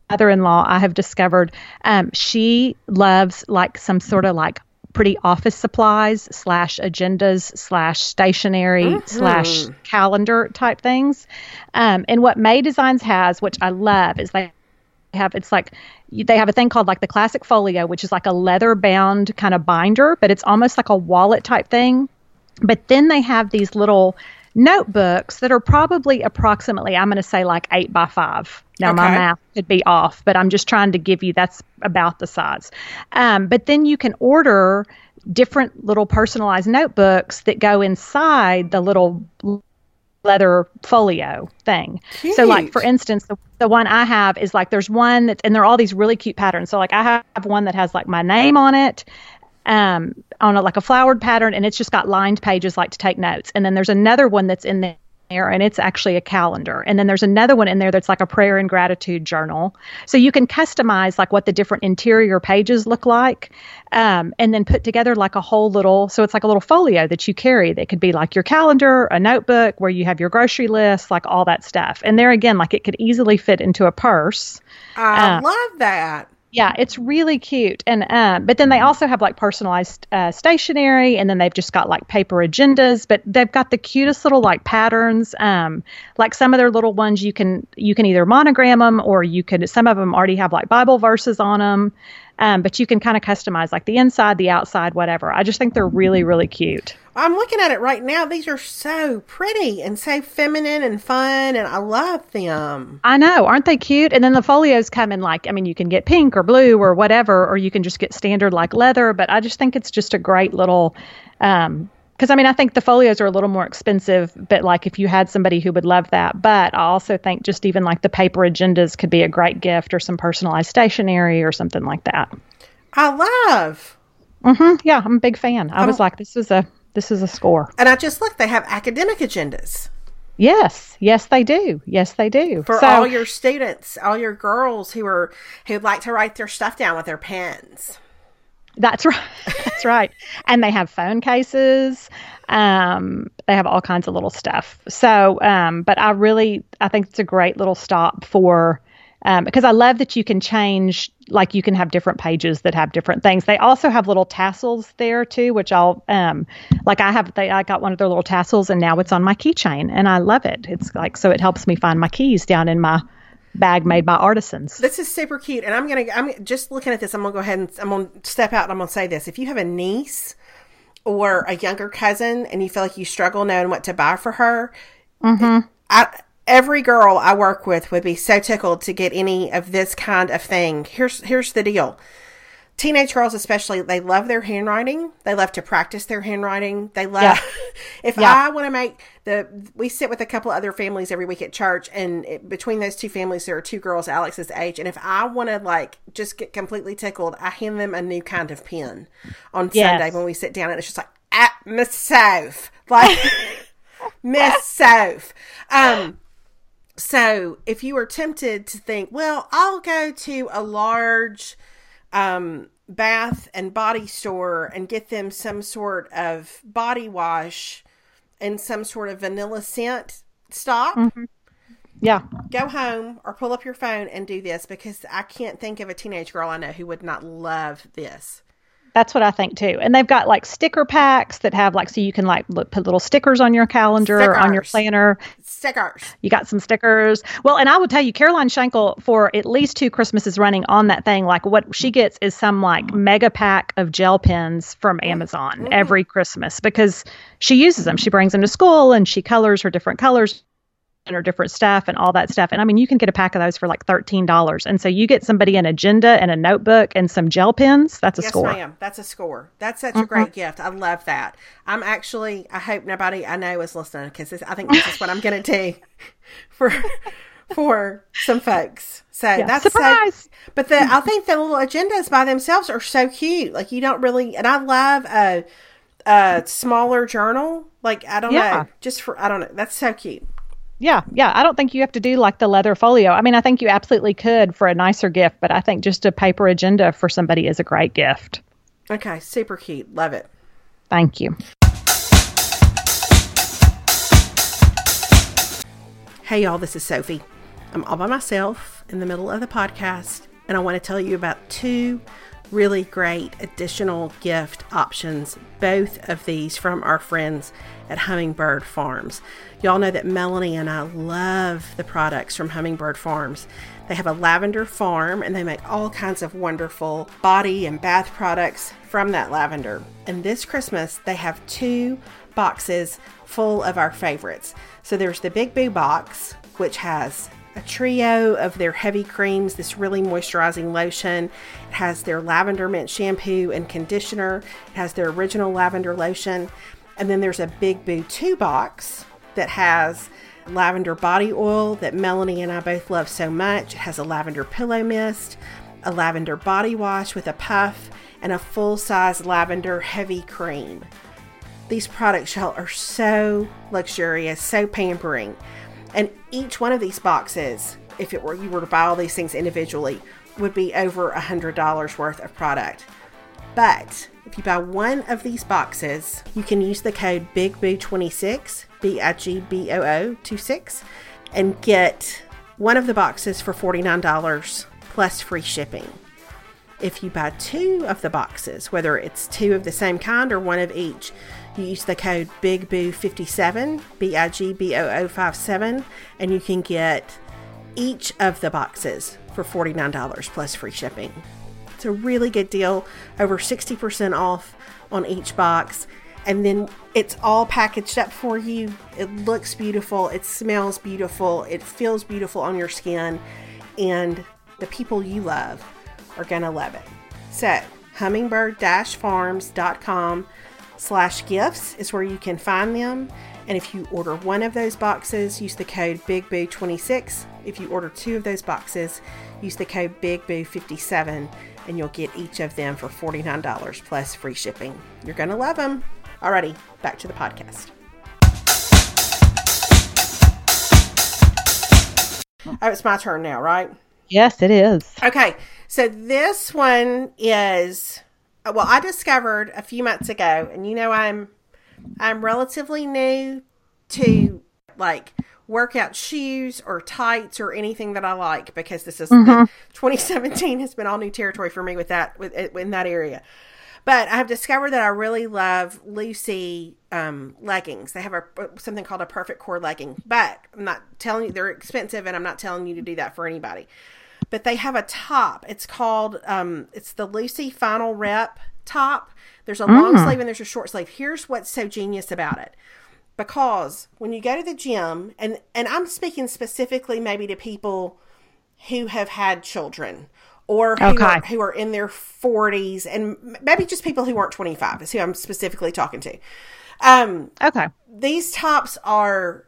mother-in-law I have discovered um, she loves like some sort of like pretty office supplies slash agendas slash stationery slash calendar type things. Um, and what May Designs has, which I love, is they have it's like they have a thing called like the classic folio, which is like a leather bound kind of binder, but it's almost like a wallet type thing. But then they have these little notebooks that are probably approximately, I'm going to say like eight by five. Now, my Okay. math could be off, but I'm just trying to give you that's about the size. Um, but then you can order different little personalized notebooks that go inside the little leather folio thing. So, like for instance, the, the one I have is like there's one that's and they're all these really cute patterns. So, like I have one that has like my name on it, um, on a, like a flowered pattern, and it's just got lined pages like to take notes. And then there's another one that's in there. And it's actually a calendar. And then there's another one in there that's like a prayer and gratitude journal. So you can customize like what the different interior pages look like um, and then put together like a whole little so it's like a little folio that you carry that could be like your calendar a notebook where you have your grocery list like all that stuff and there again like it could easily fit into a purse I Uh, love that. Yeah it's really cute. And um, but then they also have like personalized uh, stationery and then they've just got like paper agendas but they've got the cutest little like patterns um, like some of their little ones you can you can either monogram them or you could some of them already have like bible verses on them um, but you can kind of customize like the inside the outside whatever i just think they're really really cute I'm looking at it right now. These are so pretty and so feminine and fun, and I love them. I know, aren't they cute? And then the folios come in like, I mean, you can get pink or blue or whatever, or you can just get standard like leather. But I just think it's just a great little, um, because I mean, I think the folios are a little more expensive, but like if you had somebody who would love that. But I also think just even like the paper agendas could be a great gift or some personalized stationery or something like that. I love. hmm Yeah, I'm a big fan. I was like, this is a this is a score. And I just look, they have academic agendas Yes, yes, they do. Yes, they do. for So- all your students, all your girls who are who like to write their stuff down with their pens. That's <laughs> right. That's right. And they have phone cases. Um, they have all kinds of little stuff. So, um, but I really, I think it's a great little stop for, um, because I love that you can change, like you can have different pages that have different things. They also have little tassels there too, which I'll, um, like I have, they, I got one of their little tassels and now it's on my keychain and I love it. It's like, so it helps me find my keys down in my bag made by artisans. This is super cute, and I'm gonna. I'm just looking at this. I'm gonna go ahead and I'm gonna step out and I'm gonna say this. If you have a niece or a younger cousin and you feel like you struggle knowing what to buy for her, Mm-hmm. I, every girl I work with would be so tickled to get any of this kind of thing. Here's here's the deal. Teenage girls, especially, they love their handwriting. They love to practice their handwriting. They love. Yeah. <laughs> if Yeah. I want to make the, we sit with a couple other families every week at church, and it, between those two families, there are two girls Alex's age. And if I want to like just get completely tickled, I hand them a new kind of pen on Yes. Sunday when we sit down, and it's just like, ah, Miss Soph, like <laughs> Miss Soph. Um, so if you are tempted to think, well, I'll go to a large um, bath and body store and get them some sort of body wash and some sort of vanilla scent, stop. Yeah. Go home or pull up your phone and do this because I can't think of a teenage girl I know who would not love this. That's what I think too. And they've got like sticker packs that have like so you can like look, put little stickers on your calendar or on your planner. Stickers. You got some stickers. Well, and I will tell you, Caroline Shankle for at least two Christmases running on that thing, like what she gets is some like mega pack of gel pens from mm. Amazon mm. every Christmas because she uses them. She brings them to school and she colors her different colors her different stuff and all that stuff. And I mean, you can get a pack of those for like $13. And so you get somebody an agenda and a notebook and some gel pens. That's a score. Yes, score. ma'am. That's a score. That's such a mm-hmm. great gift. I love that. I'm actually. I hope nobody I know is listening because I think this is what I'm going to do <laughs> for for some folks. So that's so- Surprise! but the I think the little agendas by themselves are so cute. Like you don't really, and I love a a smaller journal. Like I don't Yeah. know, just for I don't know. That's so cute. Yeah, yeah. I don't think you have to do like the leather folio. I mean, I think you absolutely could for a nicer gift, but I think just a paper agenda for somebody is a great gift. Okay, super cute. Love it. Thank you. Hey, y'all, this is Sophie. I'm all by myself in the middle of the podcast, and I want to tell you about two really great additional gift options, both of these from our friends at Hummingbird Farms. Y'all know that Melanie and I love the products from Hummingbird Farms. They have a lavender farm and they make all kinds of wonderful body and bath products from that lavender. And this Christmas, they have two boxes full of our favorites. So there's the Big Boo box, which has a trio of their heavy creams, this really moisturizing lotion. It has their lavender mint shampoo and conditioner. It has their original lavender lotion. And then there's a Big Boo 2 box that has lavender body oil that Melanie and I both love so much. It has a lavender pillow mist, a lavender body wash with a puff, and a full size lavender heavy cream. These products, y'all, are so luxurious, so pampering. And each one of these boxes, if it were you were to buy all these things individually, would be over a hundred dollars worth of product. But if you buy one of these boxes, you can use the code BIGBOO26, B I G B O O 26, and get one of the boxes for $49 plus free shipping. If you buy two of the boxes, whether it's two of the same kind or one of each, you use the code BIGBOO57, B I G B O O 57, and you can get each of the boxes for $49 plus free shipping. It's a really good deal, over 60% off on each box. And then it's all packaged up for you. It looks beautiful, it smells beautiful, it feels beautiful on your skin, and the people you love are gonna love it. So, hummingbird-farms.com slash gifts is where you can find them. And if you order one of those boxes, use the code BIGBOO26. If you order two of those boxes, use the code BIGBOO57 and you'll get each of them for $49 plus free shipping. You're going to love them. Alrighty, back to the podcast. Oh, it's my turn now, right? Yes, it is. Okay, so this one is uh, well, I discovered a few months ago, and you know I'm I'm relatively new to like workout shoes or tights or anything that I like because this is mm-hmm. 2017 has been all new territory for me with that with uh, in that area. But I have discovered that I really love Lucy um, leggings. They have a uh, something called a perfect core legging. But I'm not telling you they're expensive, and I'm not telling you to do that for anybody. But they have a top. It's called um, it's the Lucy Final Rep top. There's a long Mm. sleeve and there's a short sleeve. Here's what's so genius about it. Because when you go to the gym, and and I'm speaking specifically maybe to people who have had children or who, Okay. are, who are in their 40s and maybe just people who aren't 25 is who I'm specifically talking to. Um, Okay. these tops are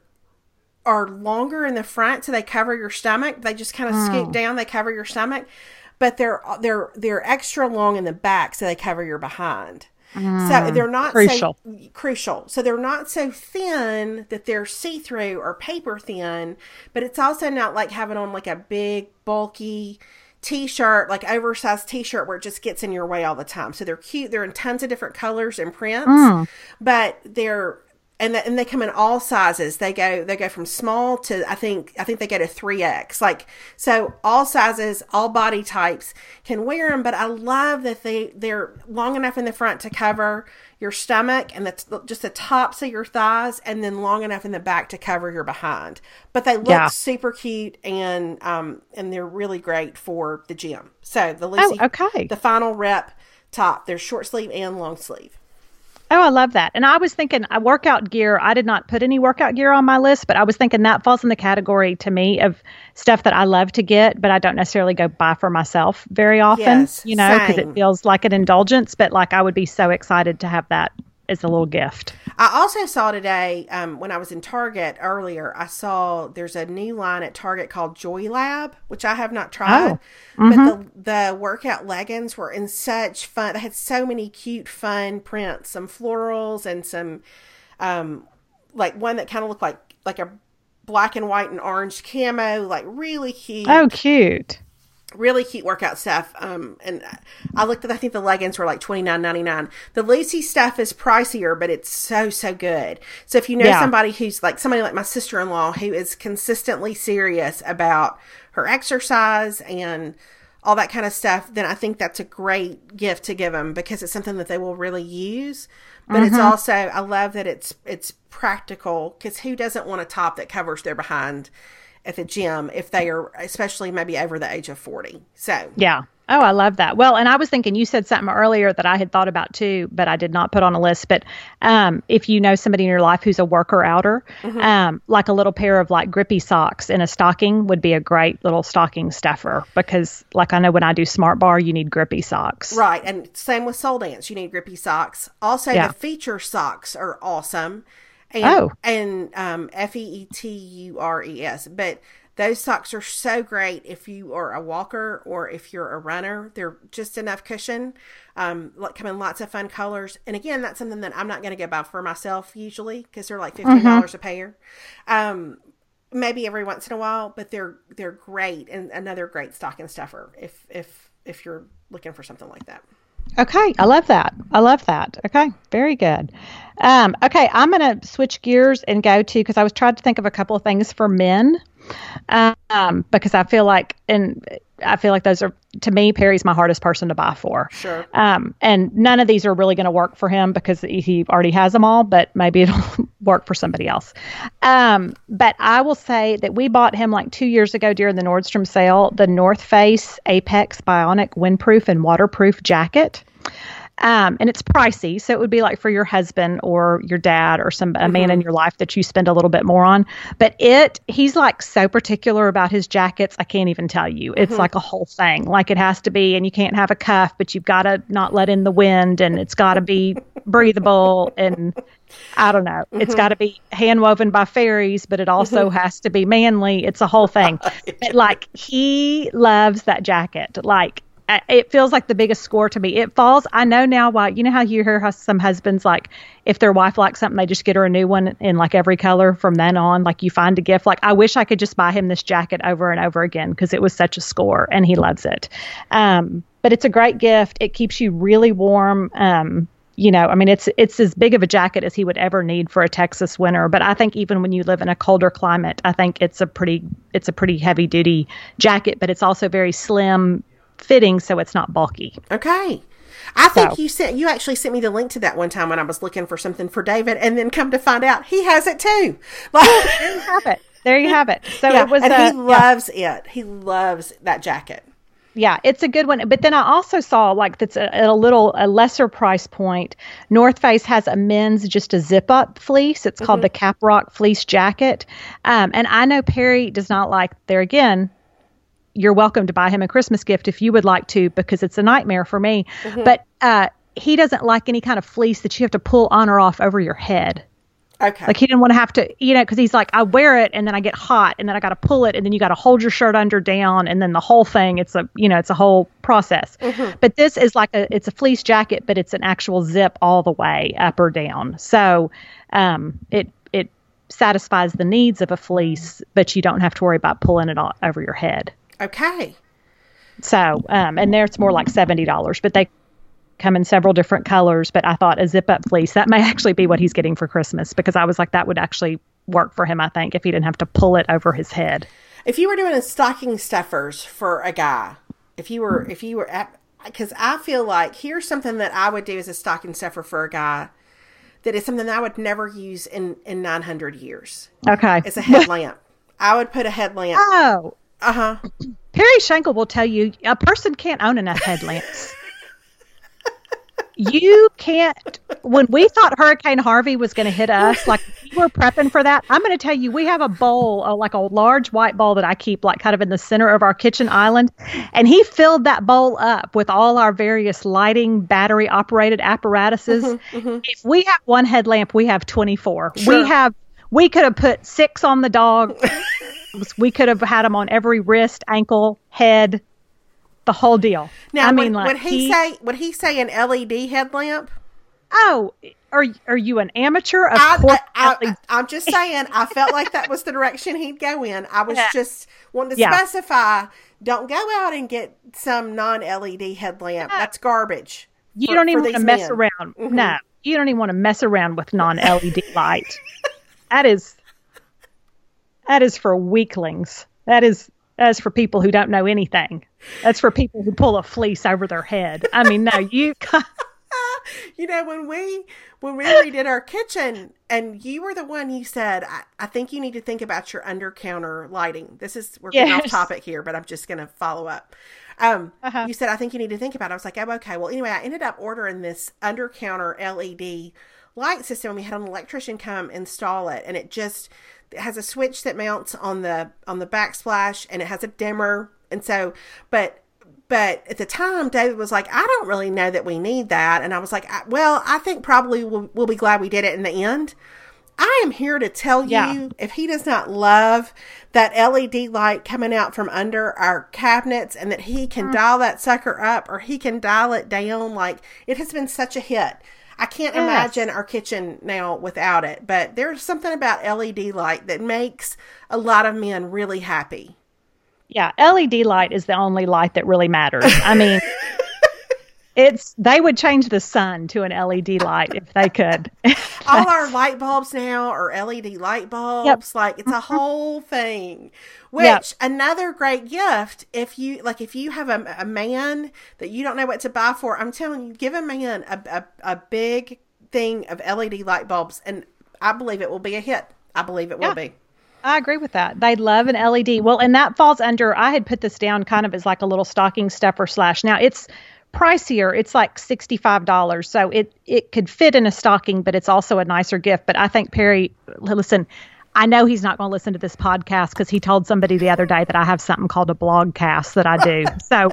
are longer in the front so they cover your stomach. They just kind of Hmm. scoot down they cover your stomach. But they're they're they're extra long in the back so they cover your behind. So they're not Hmm. Crucial. so crucial. So they're not so thin that they're see-through or paper thin but it's also not like having on like a big bulky t-shirt like oversized t-shirt where it just gets in your way all the time. So they're cute. They're in tons of different colors and prints but they're and, th- and they come in all sizes. They go they go from small to i think i think they go to 3x like so all sizes all body types can wear them but i love that they they're long enough in the front to cover your stomach and that's just the tops of your thighs and then long enough in the back to cover your behind. But they look Yeah. super cute and um and they're really great for the gym. So the lucy Oh, okay. the final rep top there's short sleeve and long sleeve Oh, I love that. And I was thinking, uh, workout gear. I did not put any workout gear on my list, but I was thinking that falls in the category to me of stuff that I love to get, but I don't necessarily go buy for myself very often. Yes, you know, because it feels like an indulgence. But like, I would be so excited to have that as a little gift. I also saw today um, when I was in Target earlier. I saw there's a new line at Target called Joy Lab, which I have not tried. Oh, But the the workout leggings were in such fun. They had so many cute, fun prints, some florals and some um, like one that kind of looked like like a black and white and orange camo, like really cute Oh, cute. Really cute workout stuff. Um, and I looked at, I think the leggings were like twenty nine ninety nine. The Lucy stuff is pricier, but it's so so good. So if you know Yeah. somebody who's like somebody like my sister in law who is consistently serious about her exercise and all that kind of stuff, then I think that's a great gift to give them because it's something that they will really use. But it's also I love that it's it's practical because who doesn't want a top that covers their behind at the gym if they are especially maybe over the age of 40 so Yeah. Oh, I love that. Well, and I was thinking you said something earlier that I had thought about too, but I did not put on a list. But um, if you know somebody in your life who's a worker outer, um, like a little pair of like grippy socks in a stocking would be a great little stocking stuffer because, like, I know when I do Smart Bar, you need grippy socks. right and same with soul dance you need grippy socks also Yeah. the Feetures socks are awesome and Oh. and um f-e-e-t-u-r-e-s but those socks are so great if you are a walker or if you're a runner they're just enough cushion um come in lots of fun colors and again that's something that i'm not going to go buy for myself usually because they're like $15 Mm-hmm. a pair um maybe every once in a while, but they're they're great and another great stocking stuffer if if if you're looking for something like that. Okay, I love that. I love that. Okay, very good. Um, okay, I'm going to switch gears and go to because I was trying to think of a couple of things for men, um, because I feel like and I feel like those are to me Perry's my hardest person to buy for. Sure. Um, and none of these are really going to work for him because he already has them all, but maybe <laughs> it'll work for somebody else. Um, but I will say that we bought him like two years ago during the Nordstrom sale the North Face Apex Bionic windproof and waterproof jacket. Um, and it's pricey, so it would be like for your husband or your dad or some a man in mm-hmm. your life that you spend a little bit more on. But it, he's like so particular about his jackets. I can't even tell you. It's mm-hmm. like a whole thing. Like it has to be, and you can't have a cuff, but you've got to not let in the wind, and it's got to be breathable, and I don't know. It's mm-hmm. got to be hand woven by fairies, but it also <laughs> has to be manly. It's a whole thing. <laughs> But like he loves that jacket. Like it feels like the biggest score to me. It falls. I know now why. You know how you hear how some husbands like if their wife likes something, they just get her a new one in like every color from then on. Like you find a gift. Like I wish I could just buy him this jacket over and over again because it was such a score and he loves it. Um, but it's a great gift. It keeps you really warm. Um, you know, I mean, it's it's as big of a jacket as he would ever need for a Texas winter. But I think even when you live in a colder climate, I think it's a pretty it's a pretty heavy duty jacket. But it's also very slim fitting, so it's not bulky. Okay. I think So- you sent you actually sent me the link to that one time when I was looking for something for David, and then come to find out he has it too. <laughs> Like, There you have it. There you have it. So yeah, it was and a, he yeah. loves it. He loves that jacket. Yeah, it's a good one. But then I also saw like that's a, a little a lesser price point. North Face has a men's just a zip up fleece. It's called the Caprock fleece jacket. Um, and I know Perry does not like there again. You're welcome to buy him a Christmas gift if you would like to, because it's a nightmare for me. But uh, he doesn't like any kind of fleece that you have to pull on or off over your head. Okay. Like he didn't want to have to, you know, because he's like, I wear it and then I get hot and then I got to pull it and then you got to hold your shirt under down and then the whole thing. It's a, you know, it's a whole process. But this is like a, it's a fleece jacket, but it's an actual zip all the way up or down. So um, it it satisfies the needs of a fleece, but you don't have to worry about pulling it all over your head. Okay. So, um, and there it's more like seventy dollars, but they come in several different colors. But I thought a zip up fleece that may <laughs> actually be what he's getting for Christmas because I was like that would actually work for him. I think if he didn't have to pull it over his head. If you were doing a stocking stuffers for a guy, if you were, if you were at, because I feel like here's something that I would do as a stocking stuffer for a guy that is something I would never use in in 900 years. Okay. It's a headlamp. I would put a headlamp. <laughs> oh, Uh huh. <clears throat> Perry Shankle will tell you a person can't own enough headlamps. <laughs> you can't. When we thought Hurricane Harvey was going to hit us, like we were prepping for that. I'm going to tell you, we have a bowl, uh, like a large white bowl that I keep, like kind of in the center of our kitchen island, and he filled that bowl up with all our various lighting, battery operated apparatuses. If we have one headlamp, we have 24. Sure. We have. We could have put six on the dog. <laughs> we could have had them on every wrist, ankle, head, the whole deal. Now, I mean, would, like would he, say? Would he say an LED headlamp? "Oh, are are you an amateur?" Of I, course, I, LED. I, am just saying. I felt like that was the direction he'd go in. I was Yeah. just wanting to Yeah. specify. Don't go out and get some non-LED headlamp. That's garbage. you for- don't even want to mess men. around. Mm-hmm. No, you don't even want to mess around with non-LED light. <laughs> that is that is for weaklings. That is is for people who don't know anything. That's for people who pull a fleece over their head. I mean, no, you. <laughs> You know, when we when we redid our kitchen, and you were the one you said, I, I think you need to think about your under counter lighting. This is we're getting off topic here, but I'm just going to follow up. Um, Uh-huh. You said I think you need to think about. it. I was like, oh, okay. Well, anyway, I ended up ordering this under counter LED light system. And we had an electrician come install it, and it just it has a switch that mounts on the on the backsplash, and it has a dimmer, and so, but but at the time, David was like, I don't really know that we need that. And I was like, I, well, I think probably we'll, we'll be glad we did it in the end. I am here to tell you Yeah. if he does not love that LED light coming out from under our cabinets and that he can mm. dial that sucker up or he can dial it down, like it has been such a hit. I can't Yes. imagine our kitchen now without it, but there's something about LED light that makes a lot of men really happy. Yeah, LED light is the only light that really matters. I mean, <laughs> it's they would change the sun to an LED light if they could. <laughs> all our light bulbs now are LED light bulbs. Yep. Like it's a mm-hmm. whole thing. Which Yep. another great gift if you like if you have a, a man that you don't know what to buy for, I'm telling you, give a man a, a, a big thing of LED light bulbs and I believe it will be a hit. I believe it will Yeah. be. I agree with that. They love an LED. Well, and that falls under. I had put this down kind of as like a little stocking stuffer slash. Now it's pricier. It's like sixty five dollars, so it it could fit in a stocking, but it's also a nicer gift. But I think Perry, listen. I know he's not going to listen to this podcast because he told somebody the other day that I have something called a blog cast that I do. <laughs> So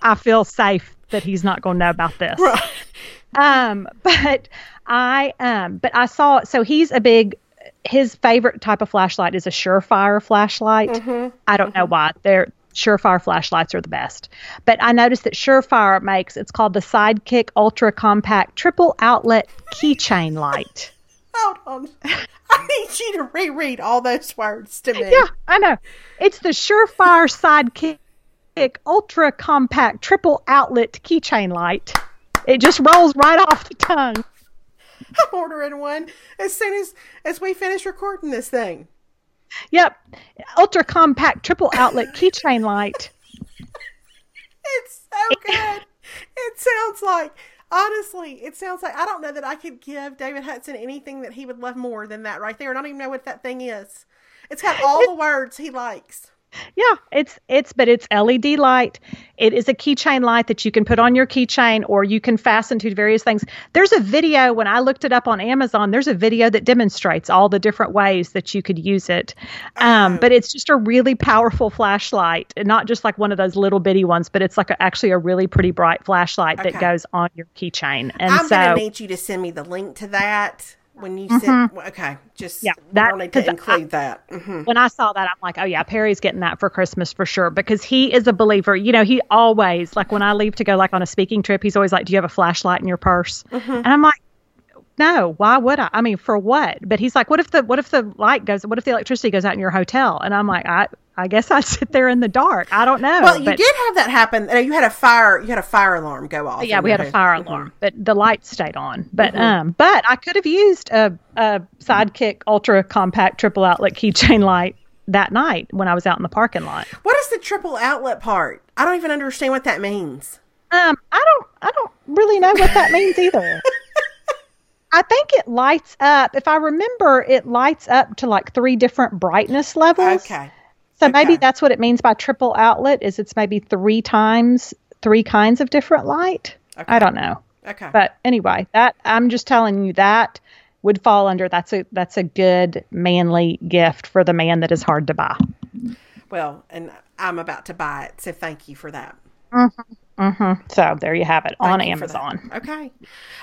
I feel safe that he's not going to know about this. Um, <laughs> but I um, but I saw so he's a big his favorite type of flashlight is a Surefire flashlight. I don't know why. They're Surefire flashlights are the best. But I noticed that Surefire makes it's called the Sidekick Ultra Compact Triple Outlet Keychain Light. <laughs> Hold on. <laughs> I need you to reread all those words to me. Yeah, I know. It's the Surefire Sidekick Ultra Compact Triple Outlet Keychain Light. It just rolls right off the tongue. <laughs> I'm ordering one as soon as as we finish recording this thing. Yep. Ultra compact triple outlet keychain light. <laughs> It's so good. It sounds like, honestly, it sounds like I don't know that I could give David Hudson anything that he would love more than that right there. I don't even know what that thing is. It's got all the words he likes. Yeah, it's it's but it's LED light. It is a keychain light that you can put on your keychain or you can fasten to various things. There's a video when I looked it up on Amazon. There's a video that demonstrates all the different ways that you could use it. Um, Oh. but it's just a really powerful flashlight, and not just like one of those little bitty ones, but it's like a, actually a really pretty bright flashlight Okay. that goes on your keychain. And I'm so gonna need you to send me the link to that when you said Okay, just Mm-hmm. Yeah, that, need to 'cause I- include that. hmm when I saw that, I'm like, oh yeah, Perry's getting that for Christmas for sure because he is a believer. You know, he always like when I leave to go like on a speaking trip, he's always like, "Do you have a flashlight in your purse?" And I'm like, "No, why would I? I mean, for what?" But he's like, "What if the what if the light goes? What if the electricity goes out in your hotel?" And I'm like, "I I guess I'd <laughs> sit there in the dark. I don't know." Well, you but- did have that happen. You had a fire. You had a fire alarm go off. yeah, we had a fire Mhm. alarm, but the light stayed on. But um, but I could have used a, a Sidekick Ultra Compact Triple Outlet keychain light that night when I was out in the parking lot. What is the triple outlet part? I don't even understand what that means. Um, I don't, I don't really know what that means either. <laughs> I think it lights up. If I remember, it lights up to like three different brightness levels. Okay. So maybe that's what it means by triple outlet. Is it's maybe three times three kinds of different light. Okay. I don't know. Okay. But anyway, that I'm just telling you that would fall under that's a that's a good manly gift for the man that is hard to buy. well, and I'm about to buy it, so thank you for that. Mm-hmm. So there you have it on Thank that. Amazon. Okay.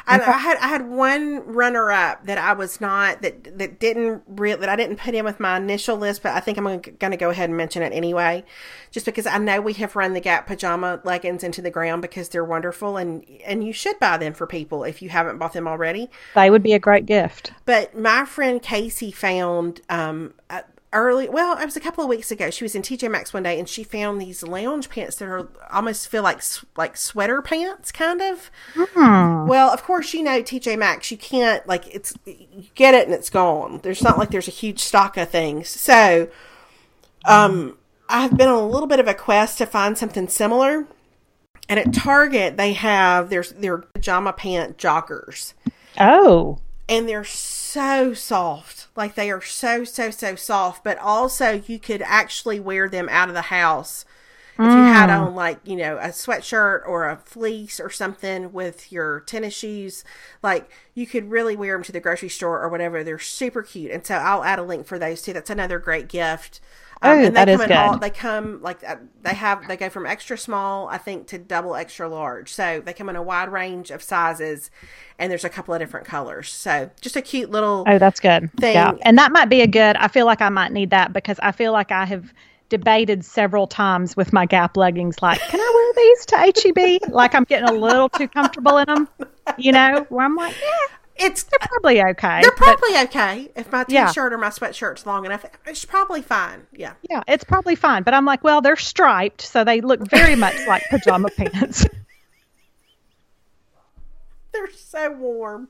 I, I had I had one runner up that I was not that that didn't re- that I didn't put in with my initial list, but I think I'm going to go ahead and mention it anyway, just because I know we have run the Gap pajama leggings into the ground because they're wonderful and and you should buy them for people if you haven't bought them already. They would be a great gift. But my friend Casey found um a- early well it was a couple of weeks ago. She was in TJ Maxx one day and she found these lounge pants that are almost feel like like sweater pants kind of. Well of course you know TJ Maxx you can't like it's you get it and it's gone. There's not like there's a huge stock of things. So um I've been on a little bit of a quest to find something similar. And at Target they have there's their pajama pant joggers. Oh, and they're so soft. Like they are so so so soft, but also you could actually wear them out of the house if you had mm. on like you know a sweatshirt or a fleece or something with your tennis shoes. Like you could really wear them to the grocery store or whatever. They're super cute, and so I'll add a link for those too. That's another great gift. Um, Oh, and they that is come in all, good. they come like uh, they have they go from extra small I think to double extra large. So they come in a wide range of sizes, and there's a couple of different colors. So just a cute little. Oh, that's good. thing. Yeah. And that might be a good, I feel like I might need that because I feel like I have debated several times with my Gap leggings, like, can I wear these to HEB? like I'm getting a little too comfortable in them, you know, where I'm like, yeah, It's they're probably okay. they're but probably okay if my t-shirt or my sweatshirt's long enough. It's probably fine. Yeah. yeah, it's probably fine. But I'm like, well, they're striped, so they look very much like <laughs> pajama pants. They're so warm.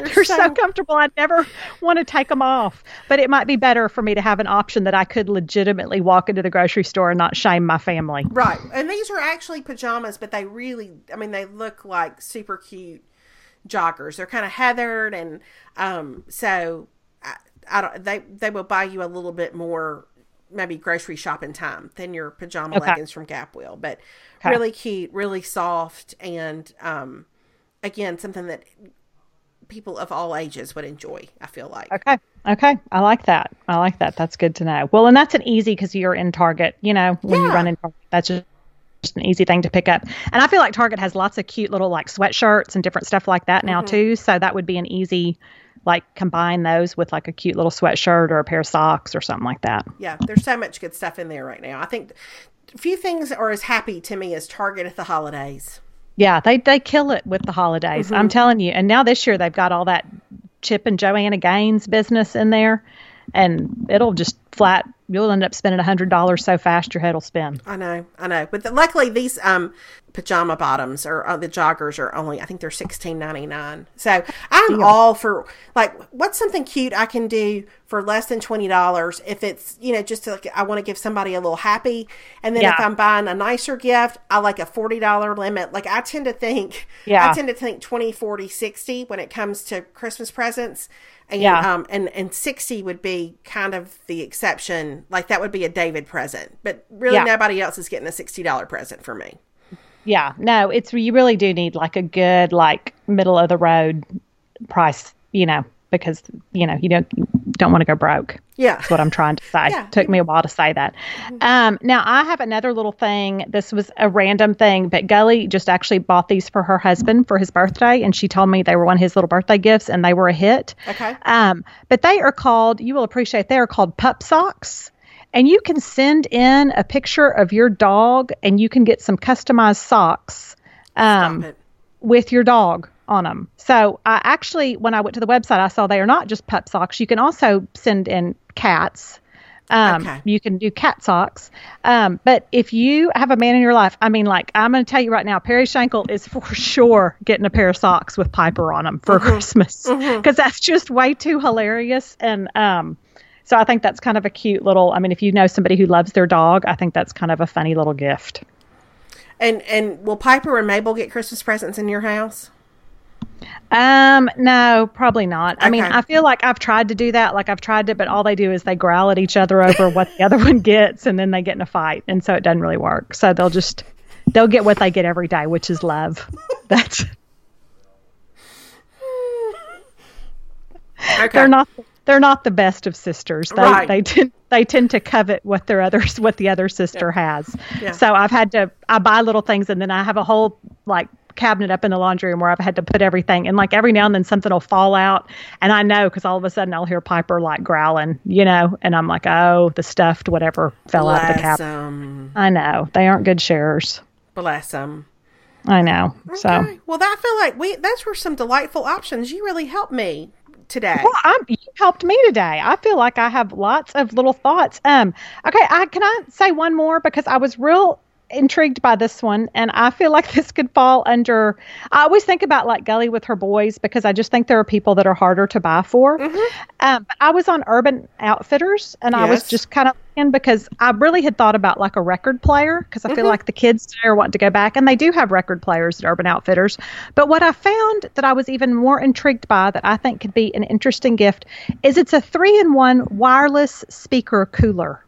They're so comfortable. I'd never want to take them off. But it might be better for me to have an option that I could legitimately walk into the grocery store and not shame my family. Right. And these are actually pajamas, but they really, I mean, they look like super cute joggers. They're kind of heathered. And um, so I, I don't, they, they will buy you a little bit more, maybe grocery shopping time than your pajama Okay. leggings from Gap will. But Okay. really cute, really soft. And um, again, something that people of all ages would enjoy, I feel like. Okay. Okay. I like that. I like that. That's good to know. Well, and that's an easy because you're in Target, you know, when you Yeah. run in Target, that's just, just an easy thing to pick up. And I feel like Target has lots of cute little like sweatshirts and different stuff like that now mm-hmm. too. So that would be an easy, like combine those with like a cute little sweatshirt or a pair of socks or something like that. Yeah, there's so much good stuff in there right now. I think few things are as happy to me as Target at the holidays. Yeah, they they kill it with the holidays. I'm mm-hmm. telling you. And now this year they've got all that Chip and Joanna Gaines business in there. And it'll just flat. You'll end up spending a hundred dollars so fast your head will spin. I know, I know. But the, luckily, these um, pajama bottoms or uh, the joggers are only I think they're sixteen ninety nine. So I'm all for like what's something cute I can do for less than twenty dollars if it's you know just to, like I want to give somebody a little happy, and then Yeah. if I'm buying a nicer gift, I like a forty dollar limit. Like I tend to think, Yeah. I tend to think 20, 40, 60 when it comes to Christmas presents. And, Yeah. um, and and sixty would be kind of the exception. Like that would be a David present, but really Yeah. nobody else is getting a sixty dollar present for me. Yeah, no, it's you really do need like a good like middle of the road price, you know, because you know you don't don't want to go broke. Yeah. That's what I'm trying to <laughs> say. Yeah. Took me a while to say that. Um, now I have another little thing. This was a random thing, but Gully just actually bought these for her husband for his birthday, and she told me they were one of his little birthday gifts, and they were a hit. Okay. Um, but they are called. You will appreciate. They are called pup socks. And you can send in a picture of your dog, and you can get some customized socks um, with your dog on them. So I actually, when I went to the website, I saw they are not just pup socks. You can also send in cats. Um, Okay. You can do cat socks. Um, but if you have a man in your life, I mean, like I'm going to tell you right now, Perry Shankle is for <laughs> sure getting a pair of socks with Piper on them for Christmas because that's just way too hilarious. And um, so I think that's kind of a cute little. I mean, if you know somebody who loves their dog, I think that's kind of a funny little gift. And and will Piper and Mabel get Christmas presents in your house? Um, no, probably not. I mean, I feel like I've tried to do that. Like I've tried to, but all they do is they growl at each other over what the other <laughs> one gets, and then they get in a fight, and so it doesn't really work. So they'll just they'll get what they get every day, which is love. <laughs> That's Okay. they're not they're not the best of sisters. They Right. they tend they tend to covet what their others what the other sister has. Yeah. So I've had to I buy little things and then I have a whole like cabinet up in the laundry room where I've had to put everything and like every now and then something will fall out and I know because all of a sudden I'll hear Piper like growling, you know, and I'm like, oh, the stuffed whatever fell out of the Bless cabinet. them. I know they aren't good sharers. Bless them. I know. So Well, I feel like we those were some delightful options. You really helped me today. Well, I'm, you helped me today. I feel like I have lots of little thoughts. Um, okay, I can I say one more because I was real intrigued by this one, and I feel like <laughs> this could fall under. I always think about like Gully with her boys because I just think there are people that are harder to buy for. Um, but I was on Urban Outfitters, and I was just kind of in because I really had thought about like a record player because I feel like the kids today are wanting to go back, and they do have record players at Urban Outfitters. But what I found that I was even more intrigued by that I think could be an interesting gift is it's a three-in-one wireless speaker cooler.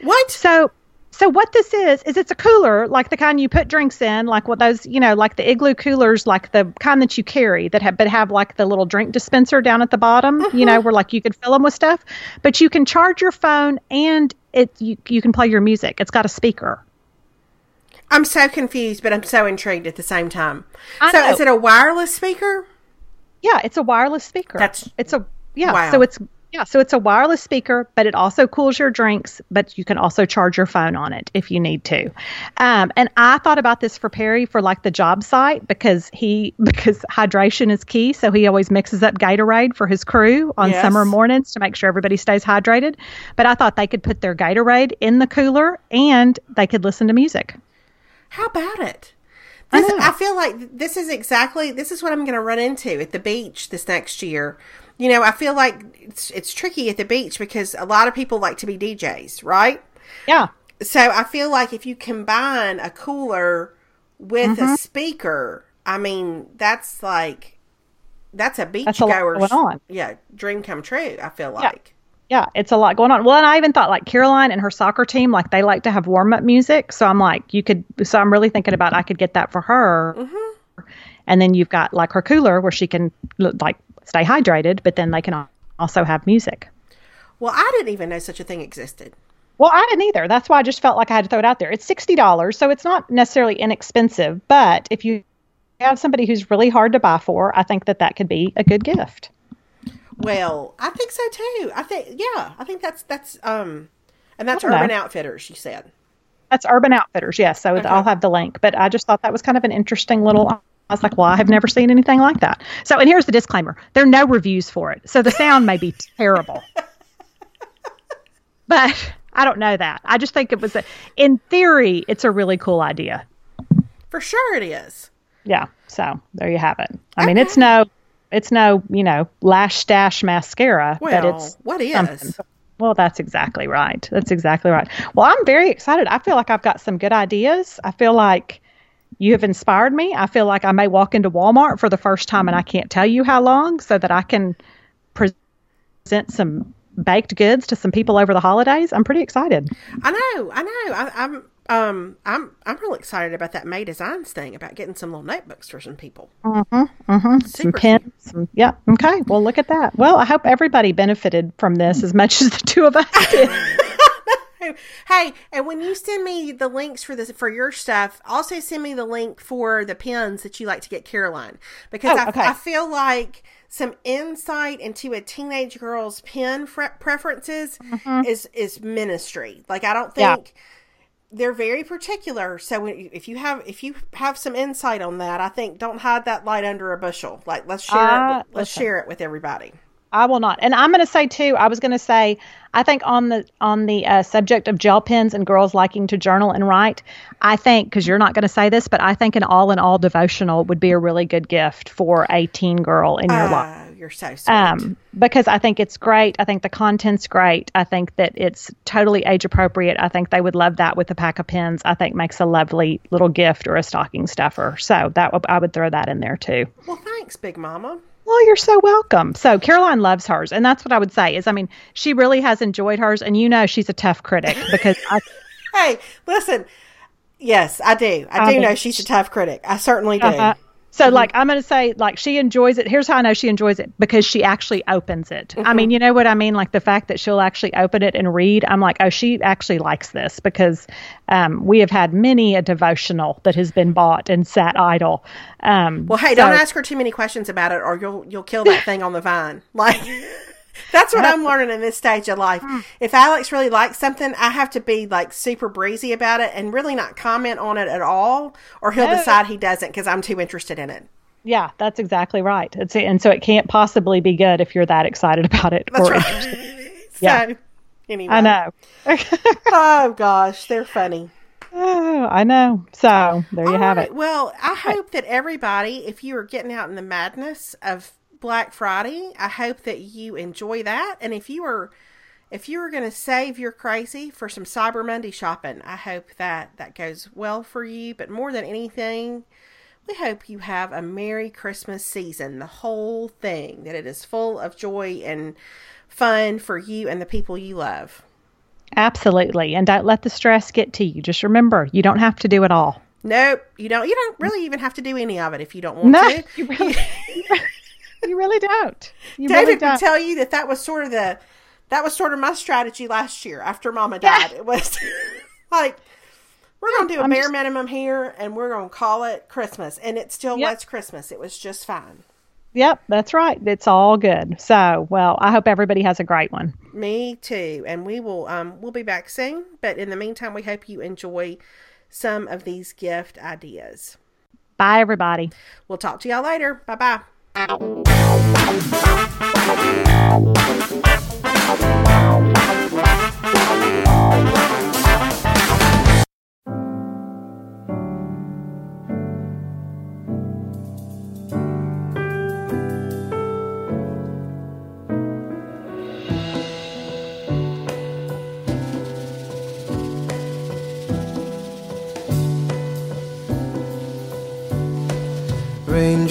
What? So so what this is is it's a cooler like the kind you put drinks in, like what those you know like the igloo coolers, like the kind that you carry that have but have like the little drink dispenser down at the bottom, you know, uh-huh. where like you could fill them with stuff, but you can charge your phone and it you you can play your music. It's got a speaker. I'm so confused, but I'm so intrigued at the same time. I so, know. is it a wireless speaker? Yeah, it's a wireless speaker. That's- it's a yeah. Wow. So it's yeah, so it's a wireless speaker, but it also cools your drinks. But you can also charge your phone on it if you need to. Um, and I thought about this for Perry for like the job site because he <laughs> because hydration is key. So he always mixes up Gatorade for his crew on Yes. summer mornings to make sure everybody stays hydrated. But I thought they could put their Gatorade in the cooler and they could listen to music. How about it? This, know. I, feel like this is exactly this is what I'm going to run into at the beach this next year. You know, I feel like it's it's tricky at the beach because a lot of people like to be DJs, right? Yeah. So I feel like if you combine a cooler with Mm-hmm. a speaker, I mean, that's like that's a beach That's a going on. yeah dream come true. I feel like. Yeah, it's a lot going on. Well, and I even thought like Caroline and her soccer team, like they like to have warm up music. So I'm like, you could. So I'm really thinking about I could get that for her. And then you've got like her cooler where she can like stay hydrated, but then they can also have music. Well, I didn't even know such a thing existed. Well, I didn't either. That's why I just felt like I had to throw it out there. It's sixty dollars, so it's not necessarily inexpensive. But if you have somebody who's really hard to buy for, I think that that could be a good gift. Well, I think so too. I think yeah, I think that's that's um, and that's Urban know. Outfitters. You said. That's Urban Outfitters, yes. So I'll have the link. But I just thought that was kind of an interesting little I was like, well, I have never seen anything like that. So, and here's the disclaimer there are no reviews for it. So the sound may be <laughs> terrible. But I don't know that. I just think it was, a, in theory, it's a really cool idea. For sure it is. Yeah. So there you have it. I okay. mean, it's no, it's no, you know, lash stash mascara, well, but it's what is? Something. Well, that's exactly right. That's exactly right. Well, I'm very excited. I feel like I've got some good ideas. I feel like you have inspired me. I feel like I may walk into Walmart for the first time and I can't tell you how long so that I can present some baked goods to some people over the holidays. I'm pretty excited. I know, I know. I, am um, I'm I'm really excited about that May Designs thing about getting some little notebooks for some people. Mm-hmm. Mm-hmm. Some pens. Some, yeah. Okay. Well, look at that. Well, I hope everybody benefited from this as much as the two of us did. <laughs> <laughs> hey, and when you send me the links for this for your stuff, also send me the link for the pens that you like to get Caroline because oh, I, okay. I feel like some insight into a teenage girl's pen preferences mm-hmm. is is ministry. Like I don't think. Yeah they're very particular. So if you have if you have some insight on that, I think don't hide that light under a bushel. Like let's share uh, it. Let's listen, share it with everybody. I will not. And I'm going to say too. I was going to say. I think on the on the uh, subject of gel pens and girls liking to journal and write, I think because you're not going to say this, but I think an all in all devotional would be a really good gift for a teen girl in your uh, life. You're so sweet. Um, because I think it's great. I think the content's great. I think that it's totally age appropriate. I think they would love that with a pack of pens. I think makes a lovely little gift or a stocking stuffer. So that I would throw that in there too. Well, thanks, Big Mama. Well, you're so welcome. So Caroline loves hers, and that's what I would say is, I mean, she really has enjoyed hers, and you know she's a tough critic because I. <laughs> hey, listen. Yes, I do. I, I do mean, know she's a tough critic. I certainly do. Uh-huh. So mm-hmm. like I'm going to say like she enjoys it. Here's how I know she enjoys it because she actually opens it. Mm-hmm. I mean, you know what I mean? Like the fact that she'll actually open it and read. I'm like, oh, she actually likes this because um, we have had many a devotional that has been bought and sat idle. Um, well, hey, so, don't ask her too many questions about it, or you'll you'll kill that thing on the vine. Like. <laughs> That's what I'm learning in this stage of life. Hmm. If Alex really likes something, I have to be like super breezy about it and really not comment on it at all, or he'll no. decide he doesn't because I'm too interested in it. Yeah, that's exactly right. It's, and so it can't possibly be good if you're that excited about it. That's right. <laughs> yeah. Anyway. I know. <laughs> oh gosh, they're funny. Oh, I know. So there you All have right. it. Well, I hope that everybody, if you are getting out in the madness of Black Friday. I hope that you enjoy that. And if you are if you are going to save your crazy for some Cyber Monday shopping, I hope that that goes well for you. But more than anything, we hope you have a Merry Christmas season, the whole thing, that it is full of joy and fun for you and the people you love. Absolutely. And don't let the stress get to you. Just remember, you don't have to do it all. Nope, you don't. You don't really even have to do any of it if you don't want no, to. <laughs> You really, <laughs> you really don't. You David really don't. would tell you that that was sort of the that was sort of my strategy last year after Mama died. Yeah. It was <laughs> like we're going to do a I'm bare just... minimum here, and we're going to call it Christmas, and it still yep. was Christmas. It was just fine. Yep, that's right. It's all good. So, well, I hope everybody has a great one. Me too. And we will um we'll be back soon, but in the meantime, we hope you enjoy some of these gift ideas. Bye everybody. We'll talk to y'all later. Bye-bye. Thank you.